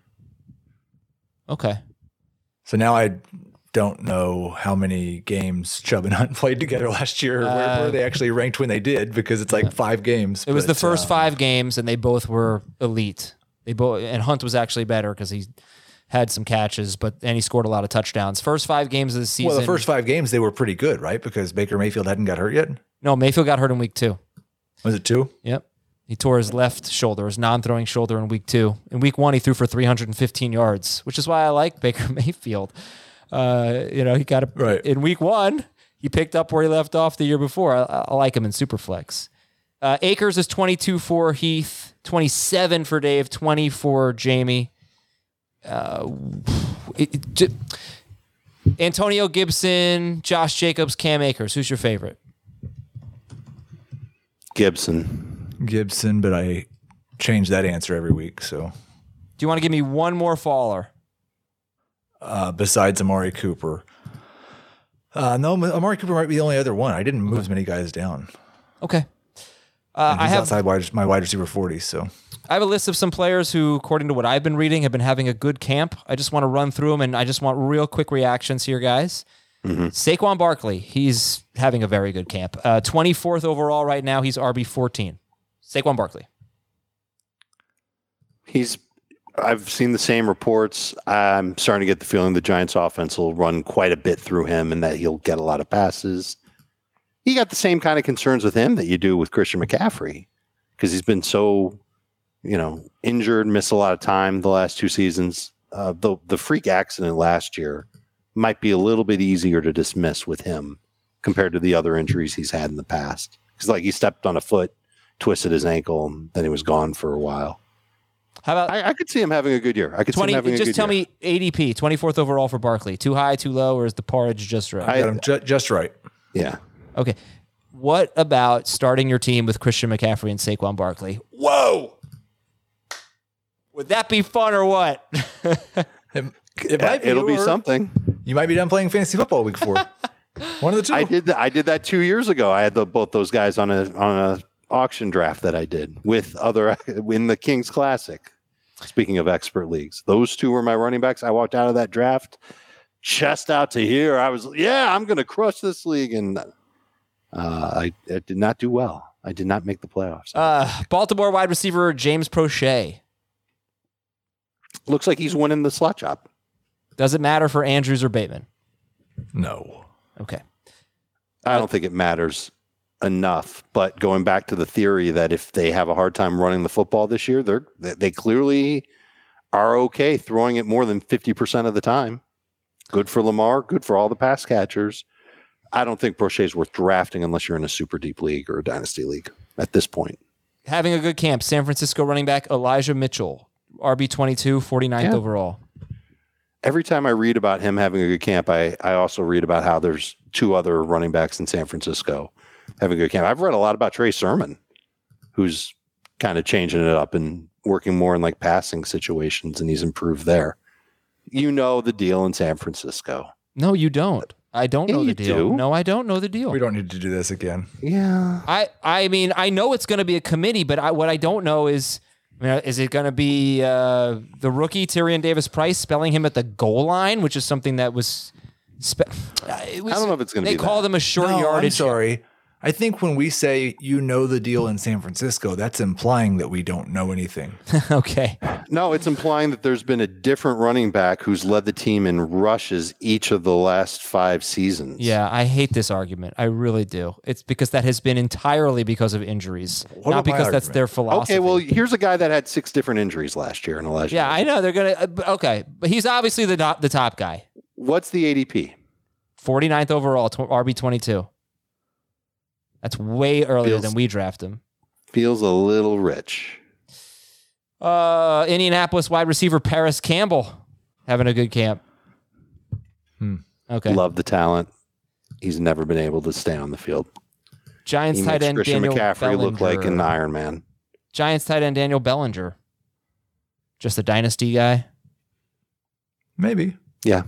Okay. So now I don't know how many games Chubb and Hunt played together last year, or where, Uh, where they actually ranked when they did, because it's like five games. It was the first uh, five games, and they both were elite. They both and Hunt was actually better because he had some catches, but and he scored a lot of touchdowns. First five games of the season. Well, the first five games they were pretty good, right? Because Baker Mayfield hadn't got hurt yet. No, Mayfield got hurt in week two. Was it two? Yep. He tore his left shoulder, his non-throwing shoulder in week two. In week one, he threw for 315 yards, which is why I like Baker Mayfield. Uh, you know, he got a, Right. in week one. He picked up where he left off the year before. I, I like him in Superflex. Uh, Akers is 22 for Heath, 27 for Dave, 20 for Jamie. Uh, it- it j- Antonio Gibson, Josh Jacobs, Cam Akers. Who's your favorite? Gibson. Gibson, but I change that answer every week. So Do you want to give me one more faller? Uh, besides Amari Cooper, uh, no, Amari Cooper might be the only other one. I didn't move as many guys down. Okay. Uh, And I he's have outside wide, my wide receiver 40. So I have a list of some players who, according to what I've been reading, have been having a good camp. I just want to run through them, and I just want real quick reactions here, guys. Saquon Barkley, he's having a very good camp. Uh, 24th overall right now. He's RB 14. Saquon Barkley. He's. I've seen the same reports. I'm starting to get the feeling the Giants' offense will run quite a bit through him, and that he'll get a lot of passes. You got the same kind of concerns with him that you do with Christian McCaffrey, because he's been so, you know, injured, missed a lot of time the last two seasons. Uh, the the freak accident last year might be a little bit easier to dismiss with him compared to the other injuries he's had in the past. Because like he stepped on a foot, twisted his ankle, and then he was gone for a while. How about I, I could see him having a good year. I could see 20? him having a good year. Just good tell year. me ADP, 24th overall for Barkley. Too high, too low, or is the porridge just right? I- got him ju- just right. Yeah. okay. What about starting your team with Christian McCaffrey and Saquon Barkley? Whoa! Would that be fun or what? It, it Yeah, might be, it'll be or something. You might be done playing fantasy football week four. One of the two. I did that. I did that two years ago. I had the, both those guys on a on a auction draft that I did with other in the Kings Classic. Speaking of expert leagues, those two were my running backs. I walked out of that draft chest out to here. I was yeah, I'm going to crush this league, and uh, I, I did not do well. I did not make the playoffs. Uh, Baltimore wide receiver James Proche. Looks like he's winning the slot job. Does it matter for Andrews or Bateman? no. Okay. I don't think it matters enough. But going back to the theory that if they have a hard time running the football this year, they're they they clearly are okay throwing it more than fifty percent of the time. Good for Lamar. Good for all the pass catchers. I don't think Proche is worth drafting unless you're in a super deep league or a dynasty league at this point. Having a good camp. San Francisco running back Elijah Mitchell, RB22, 49th Yeah. overall. Every time I read about him having a good camp, I, I also read about how there's two other running backs in San Francisco having a good camp. I've read a lot about Trey Sermon, who's kind of changing it up and working more in like passing situations, and he's improved there. You know the deal in San Francisco. No, you don't. I don't Yeah, know the deal. do. No, I don't know the deal. We don't need to do this again. Yeah. I I mean I know it's going to be a committee, but I, what I don't know is I mean, is it going to be uh, the rookie Tyrion Davis Price spelling him at the goal line, which is something that was. Spe- uh, was I don't know if it's gonna They be that. called him a short No, I'm yardage. sorry. I think when we say you know the deal in San Francisco, that's implying that we don't know anything. okay. No, it's implying that there's been a different running back who's led the team in rushes each of the last five seasons. Yeah, I hate this argument. I really do. It's because that has been entirely because of injuries, What not because that's their philosophy. Okay, well, here's a guy that had six different injuries last year in a Elijah. yeah, I know they're gonna. uh, Okay, but he's obviously the top, the top guy. What's the ADP? 49th overall, tw- RB 22. That's way earlier Feels- than we draft him. Feels a little rich. Uh, Indianapolis wide receiver Parris Campbell having a good camp. Hmm. Okay. Love the talent. He's never been able to stay on the field. Giants He tight makes end Christian Daniel McCaffrey look like an Iron Man. Giants tight end Daniel Bellinger. Just a dynasty guy. Maybe Yeah.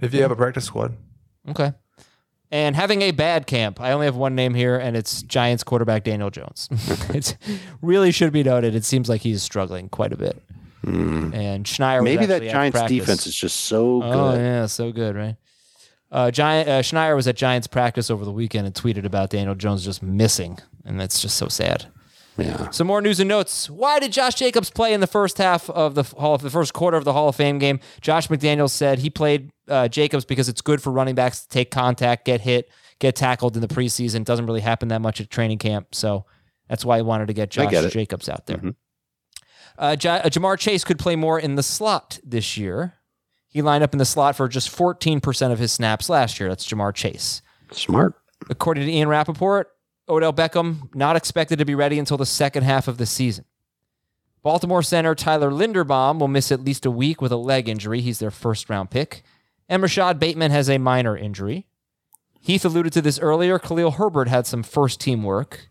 if you have a practice squad. Okay. And having a bad camp. I only have one name here, and it's Giants quarterback Daniel Jones. it really should be noted. It seems like he's struggling quite a bit. And Schneier Hmm. Maybe that Giants defense is just so good. Oh yeah, so good, right? Uh, Giant uh, Schneier was at Giants practice over the weekend and tweeted about Daniel Jones just missing, and that's just so sad. Yeah. Some more news and notes. Why did Josh Jacobs play in the first half of the Hall, the first quarter of the Hall of Fame game? Josh McDaniels said he played uh, Jacobs because it's good for running backs to take contact, get hit, get tackled in the preseason. It doesn't really happen that much at training camp, so that's why he wanted to get Josh get. Jacobs out there. Mhm. Uh, Ja- uh, Ja'Marr Chase could play more in the slot this year. He lined up in the slot for just 14% of his snaps last year. That's Ja'Marr Chase. Smart. According to Ian Rapoport, Odell Beckham not expected to be ready until the second half of the season. Baltimore center Tyler Linderbaum will miss at least a week with a leg injury. He's their first round pick. And Rashod Bateman has a minor injury. Heath alluded to this earlier. Khalil Herbert had some first team work.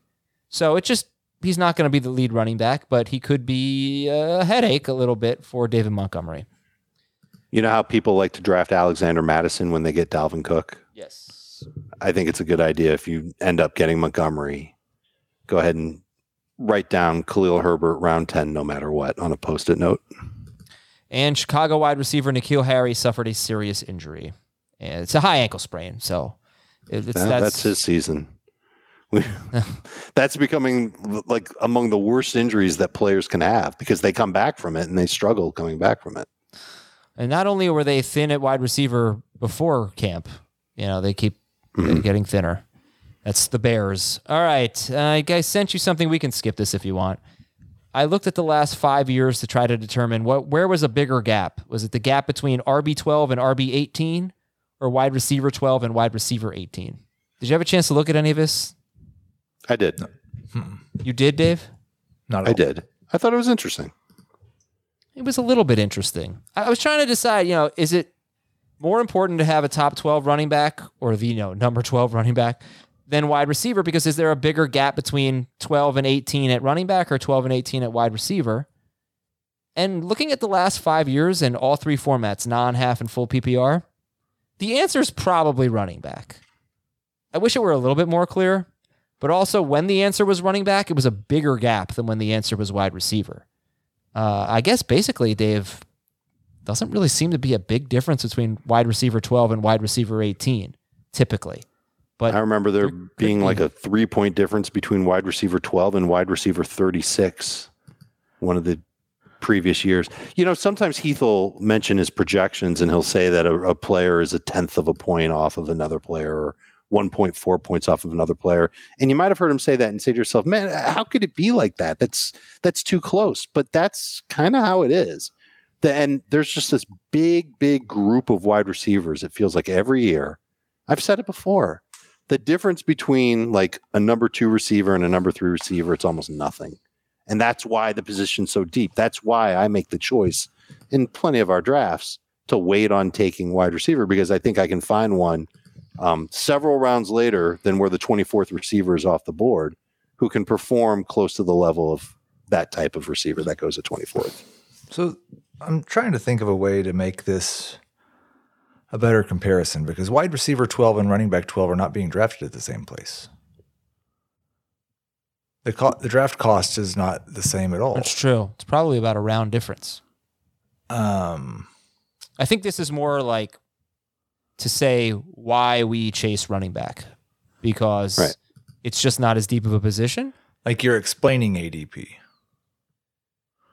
So it just, he's not going to be the lead running back, but he could be a headache a little bit for David Montgomery. You know how people like to draft Alexander Mattison when they get Dalvin Cook? Yes. I think it's a good idea if you end up getting Montgomery, go ahead and write down Khalil Herbert round 10 no matter what on a post it note. And Chicago wide receiver N'Keal Harry suffered a serious injury. And it's a high ankle sprain. So it's, that's, that's, his season. We, that's becoming like among the worst injuries that players can have because they come back from it and they struggle coming back from it. And not only were they thin at wide receiver before camp, you know, they keep Mm-hmm. getting thinner. That's the Bears. All right. Uh, guys, sent you something. We can skip this if you want. I looked at the last five years to try to determine what where was a bigger gap. Was it the gap between RB twelve and RB eighteen, or wide receiver twelve and wide receiver eighteen? Did you have a chance to look at any of this? I did. You did, Dave. Not at I all. did. I thought it was interesting. It was a little bit interesting. I I was trying to decide, you know, is it more important to have a top 12 running back or the, you know, number 12 running back than wide receiver? Because is there a bigger gap between 12 and 18 at running back or 12 and 18 at wide receiver? And looking at the last five years in all three formats, non, half, and full PPR, the answer is probably running back. I wish it were a little bit more clear, but also when the answer was running back, it was a bigger gap than when the answer was wide receiver. Uh, I guess basically, Dave, doesn't really seem to be a big difference between wide receiver 12 and wide receiver 18, typically. But I remember there being be- like a three point difference between wide receiver 12 and wide receiver 36 one of the previous years. You know, sometimes Heath will mention his projections and he'll say that a, a player is a tenth of a point off of another player or 1.4 points off of another player. And you might have heard him say that and say to yourself, man, how could it be like that? That's that's too close. But that's kind of how it is. The, and there's just this big, big group of wide receivers. It feels like every year. I've said it before. The difference between like a number two receiver and a number three receiver, it's almost nothing. And that's why the position's so deep. That's why I make the choice in plenty of our drafts to wait on taking wide receiver because I think I can find one um, several rounds later than where the 24th receiver is off the board who can perform close to the level of that type of receiver that goes at 24th. So I'm trying to think of a way to make this a better comparison because wide receiver 12 and running back 12 are not being drafted at the same place. The, co- the draft cost is not the same at all. That's true. It's probably about a round difference. Um, I think this is more like to say why we chase running back because Right. It's just not as deep of a position. Like you're explaining ADP.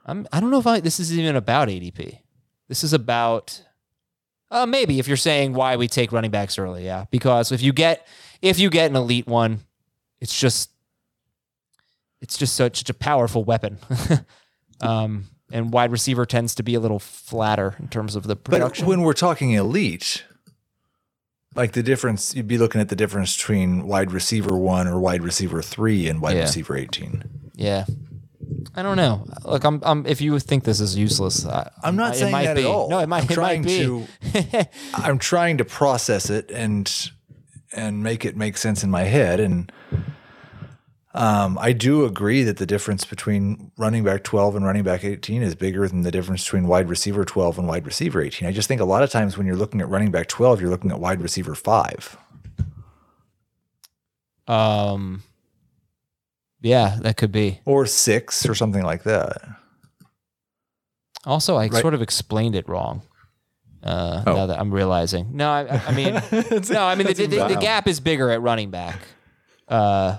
I'm. I don't know if I, this is even about ADP. This is about. Uh, maybe if you're saying why we take running backs early, yeah, because if you get if you get an elite one, it's just it's just such, such a powerful weapon. um, and wide receiver tends to be a little flatter in terms of the production. But when we're talking elite, like the difference, you'd be looking at the difference between wide receiver one or wide receiver three and wide Yeah. receiver 18. yeah, I don't know. Look, I'm, I'm if you think this is useless, I, I'm not it saying that be. at all. No, it might. I'm it trying might be. to. I'm trying to process it and and make it make sense in my head. And um, I do agree that the difference between running back 12 and running back 18 is bigger than the difference between wide receiver 12 and wide receiver 18. I just think a lot of times when you're looking at running back 12, you're looking at wide receiver five. Um, yeah, that could be. or six or something like that. Also, I Right. sort of explained it wrong. Uh, Oh. Now that I'm realizing, no, I, I mean, no, I mean the, the, the, the gap is bigger at running back. Uh,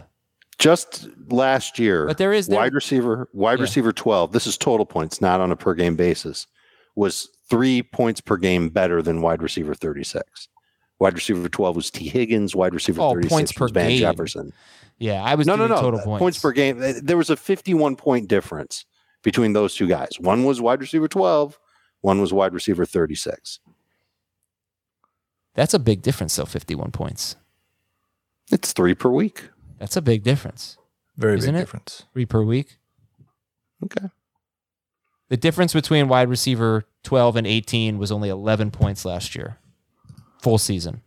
Just last year, But there is- there- wide receiver, wide Yeah. receiver twelve. This is total points, not on a per game basis. Was three points per game better than wide receiver thirty six. Wide receiver twelve was Tee Higgins. Wide receiver Oh, thirty points per was Van game. Jefferson. Yeah, I was No, no, doing no. total uh, points. per game. There was a fifty one point difference between those two guys. One was wide receiver twelve. One was wide receiver thirty six. That's a big difference, though. Fifty-one points. It's three per week. That's a big difference. Very Isn't big it? difference. Three per week. Okay. The difference between wide receiver 12 and 18 was only 11 points last year, full season.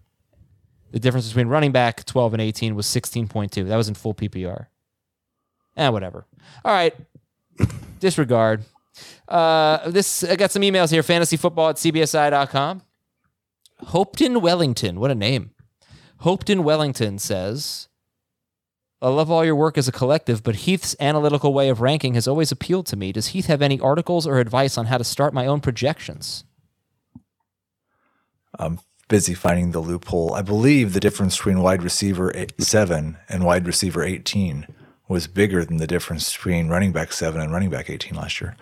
The difference between running back 12 and 18 was 16.2. That was in full PPR. Eh, whatever. All right. Disregard. Uh, this I got some emails here. Fantasyfootball at cbsi.com. Hopeton Wellington. What a name. Hopeton Wellington says, I love all your work as a collective, but Heath's analytical way of ranking has always appealed to me. Does Heath have any articles or advice on how to start my own projections? I'm busy finding the loophole. I believe the difference between wide receiver eight, seven and wide receiver 18 was bigger than the difference between running back seven and running back 18 last year.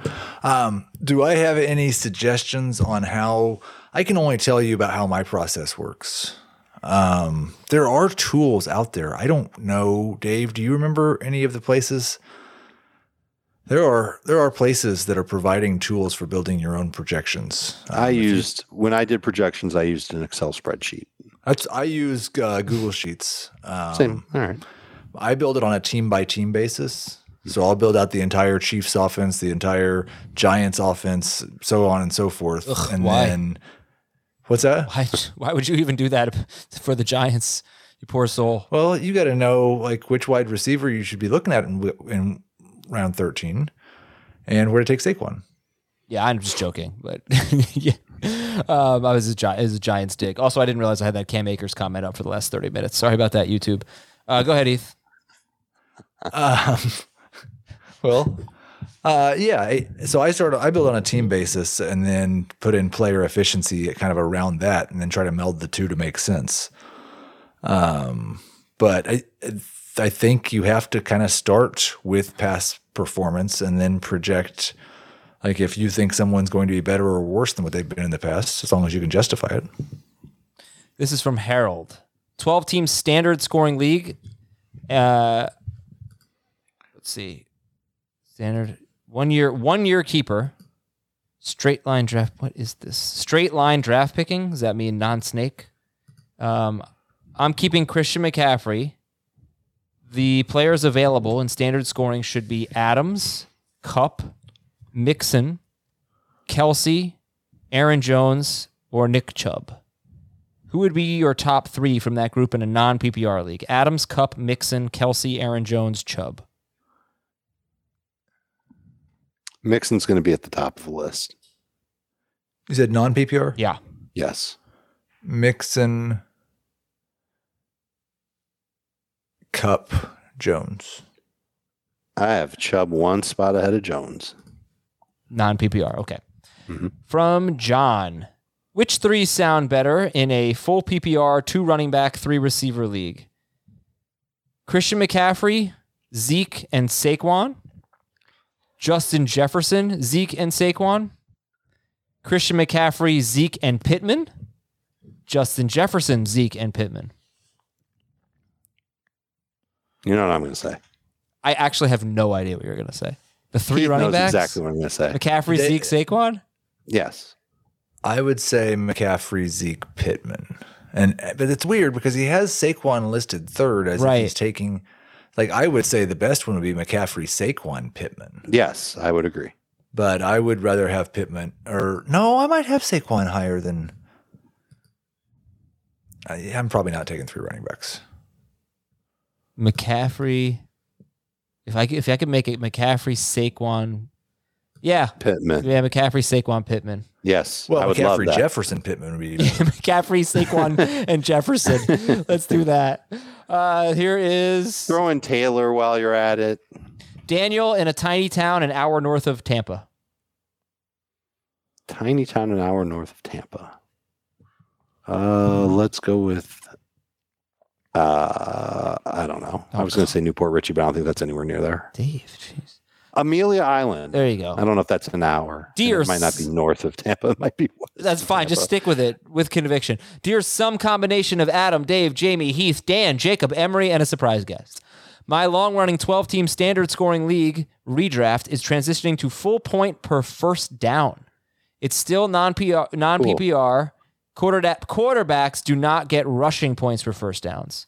Um, do I have any suggestions on how I can only tell you about how my process works? Um, there are tools out there. I don't know, Dave. Do you remember any of the places? There are there are places that are providing tools for building your own projections. I Um, if you- used when I did projections. I used an Excel spreadsheet. That's I use uh, Google Sheets. Um, Same. All right. I build it on a team by team basis. So I'll build out the entire Chiefs offense, the entire Giants offense, so on and so forth. and why? then what's that? Why, why would you even do that for the Giants? You poor soul. Well, you got to know like which wide receiver you should be looking at and, wi- in round 13 and where to take Saquon. Yeah, I'm just joking, but yeah. Um, I was a, Gi- was a Giants dig. Also, I didn't realize I had that Cam Akers comment up for the last 30 minutes. Sorry about that, YouTube. Uh, go ahead, Heath. Um, well, uh, yeah. I, so I started. I build on a team basis and then put in player efficiency kind of around that, and then try to meld the two to make sense. Um, but I, I think you have to kind of start with past performance and then project. Like if you think someone's going to be better or worse than what they've been in the past, as long as you can justify it. This is from Harold. 12 team standard scoring league. Uh, let's see. Standard one year one year keeper. Straight line draft. What is this? Straight line draft picking. Does that mean non snake? Um, I'm keeping Christian McCaffrey. The players available in standard scoring should be Adams, Kupp, Mixon, Kelce, Aaron Jones, or Nick Chubb. Who would be your top three from that group in a non PPR league? Adams, Kupp, Mixon, Kelce, Aaron Jones, Chubb. Mixon's going to be at the top of the list. Is said non PPR? Yeah. Yes. Mixon, Kupp, Jones. I have Chubb one spot ahead of Jones. Non PPR. Okay. Mhm. From John. Which three sound better in a full PPR, two running back, three receiver league? Christian McCaffrey, Zeke, and Saquon. Justin Jefferson, Zeke, and Saquon. Christian McCaffrey, Zeke, and Pittman. Justin Jefferson, Zeke, and Pittman. You know what I'm going to say. I actually have no idea what you're going to say. The three Keith running knows backs. exactly what I'm going to say. McCaffrey, They- Zeke, Saquon. Yes. I would say McCaffrey, Zeke, Pittman, and but it's weird because he has Saquon listed third as Right. if he's taking. Like I would say the best one would be McCaffrey, Saquon, Pittman, Yes, I would agree. but I would rather have Pittman or no, I might have Saquon higher than. I, I'm probably not taking three running backs. McCaffrey. If I could- if I could make it McCaffrey, Saquon. Yeah, Pittman. yeah, McCaffrey, Saquon, Pittman. Yes. Well, I would love McCaffrey, that. Jefferson, Pittman would be. McCaffrey, Saquon, and Jefferson. Let's do that. Uh, here is throwing Taylor while you're at it. Daniel in a tiny town an hour north of Tampa. Tiny town an hour north of Tampa. Uh, let's go with. Uh, I don't know. I was going to say New Port Richey, but I don't think that's anywhere near there. Dave, jeez. Amelia Island. There you go. I don't know if that's an hour. Dear It might not be north of Tampa. It might be. west That's fine. Just stick with it with conviction. Dear some combination of Adam, Dave, Jamie, Heath, Dan, Jacob, Emery, and a surprise guest. My long running 12 team standard scoring league redraft is transitioning to full point per first down. It's still non non PPR. Quarterback, quarterbacks do not get rushing points for first downs.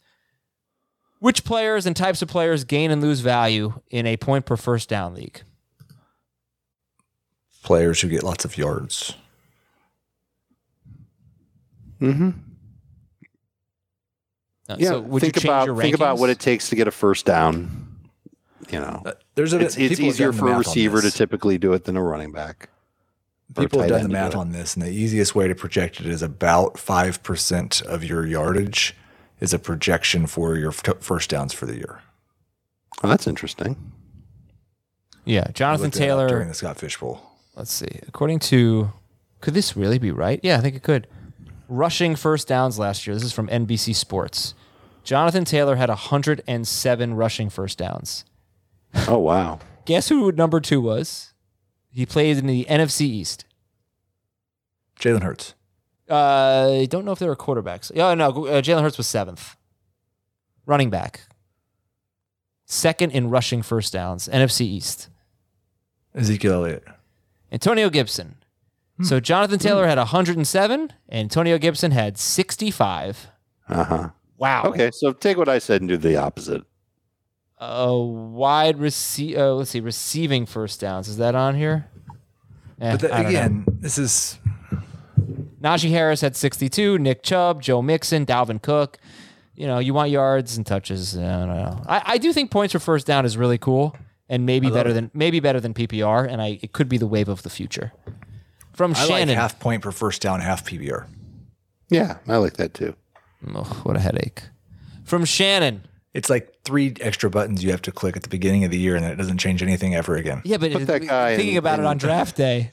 Which players and types of players gain and lose value in a point per first down league? players who get lots of yards. Mm-hmm. Uh, Yeah. so would think you change about your think about what it takes to get a first down. You know, Uh, There's a it's, it's easier for a receiver to typically do it than a running back. Or People have done the end to do math on this, and the easiest way to project it is about five percent of your yardage is a projection for your f- first downs for the year. Oh, that's interesting. Yeah, Jonathan looked that up Taylor. during the Scott Fish Bowl. let's see. According to, could this really be right? Yeah, I think it could. Rushing first downs last year. This is from NBC Sports. Jonathan Taylor had 107 rushing first downs. Oh wow. Guess who number two was? He played in the NFC East. Jalen Hurts. Uh, I don't know if they were quarterbacks. Oh no, uh, Jalen Hurts was seventh. Running back. Second in rushing first downs. NFC East. Ezekiel Elliott. Antonio Gibson. So Jonathan Taylor had 107. Antonio Gibson had 65. Uh huh. Wow. Okay, so take what I said and do the opposite. A wide receive. Uh, let's see, receiving first downs. Is that on here? Eh, But the- I don't know. again, this is Najee Harris had 62. Nick Chubb, Joe Mixon, Dalvin Cook. You know, you want yards and touches. I don't know. I, I do think points for first down is really cool and maybe better than maybe better than PPR, and I it could be the wave of the future. From I like Shannon. half point per first down, half PPR. Yeah, I like that too. Oh, what a headache. From Shannon. It's like three extra buttons you have to click at the beginning of the year, and then it doesn't change anything ever again. Yeah, but Put it- that guy thinking in- about it on draft day.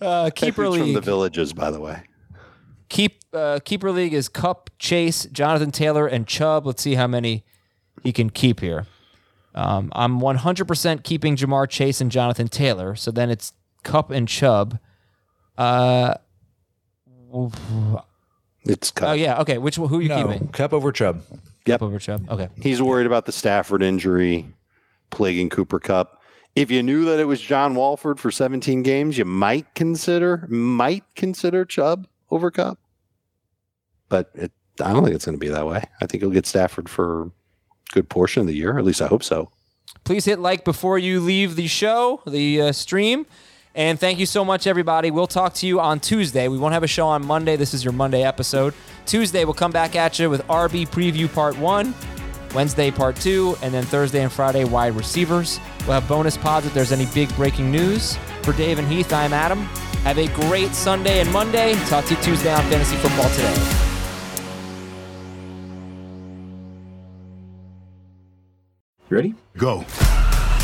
uh, keeper Dude's from league. the villages, by the way. Keep uh, keeper league is Kupp, Chase, Jonathan Taylor, and Chubb. Let's see how many he can keep here. Um, I'm 100% keeping Ja'Marr Chase and Jonathan Taylor. So then it's Kupp and Chubb. Uh, It's cut. oh yeah, okay. Which who are you No, keeping? Kupp over Chubb. Kupp over Chubb. Okay. He's worried about the Stafford injury plaguing Cooper Kupp. If you knew that it was John Wolford for 17 games, you might consider might consider Chubb over Kupp. But it, I don't think it's going to be that way. I think he'll get Stafford for a good portion of the year. At least I hope so. Please hit like before you leave the show, the uh, stream. And thank you so much, everybody. We'll talk to you on Tuesday. We won't have a show on Monday. This is your Monday episode. Tuesday, we'll come back at you with RB Preview Part 1, Wednesday, Part 2, and then Thursday and Friday, wide receivers. We'll have bonus pods if there's any big breaking news. For Dave and Heath, I'm Adam. Have a great Sunday and Monday. Talk to you Tuesday on Fantasy Football Today. You ready? Go.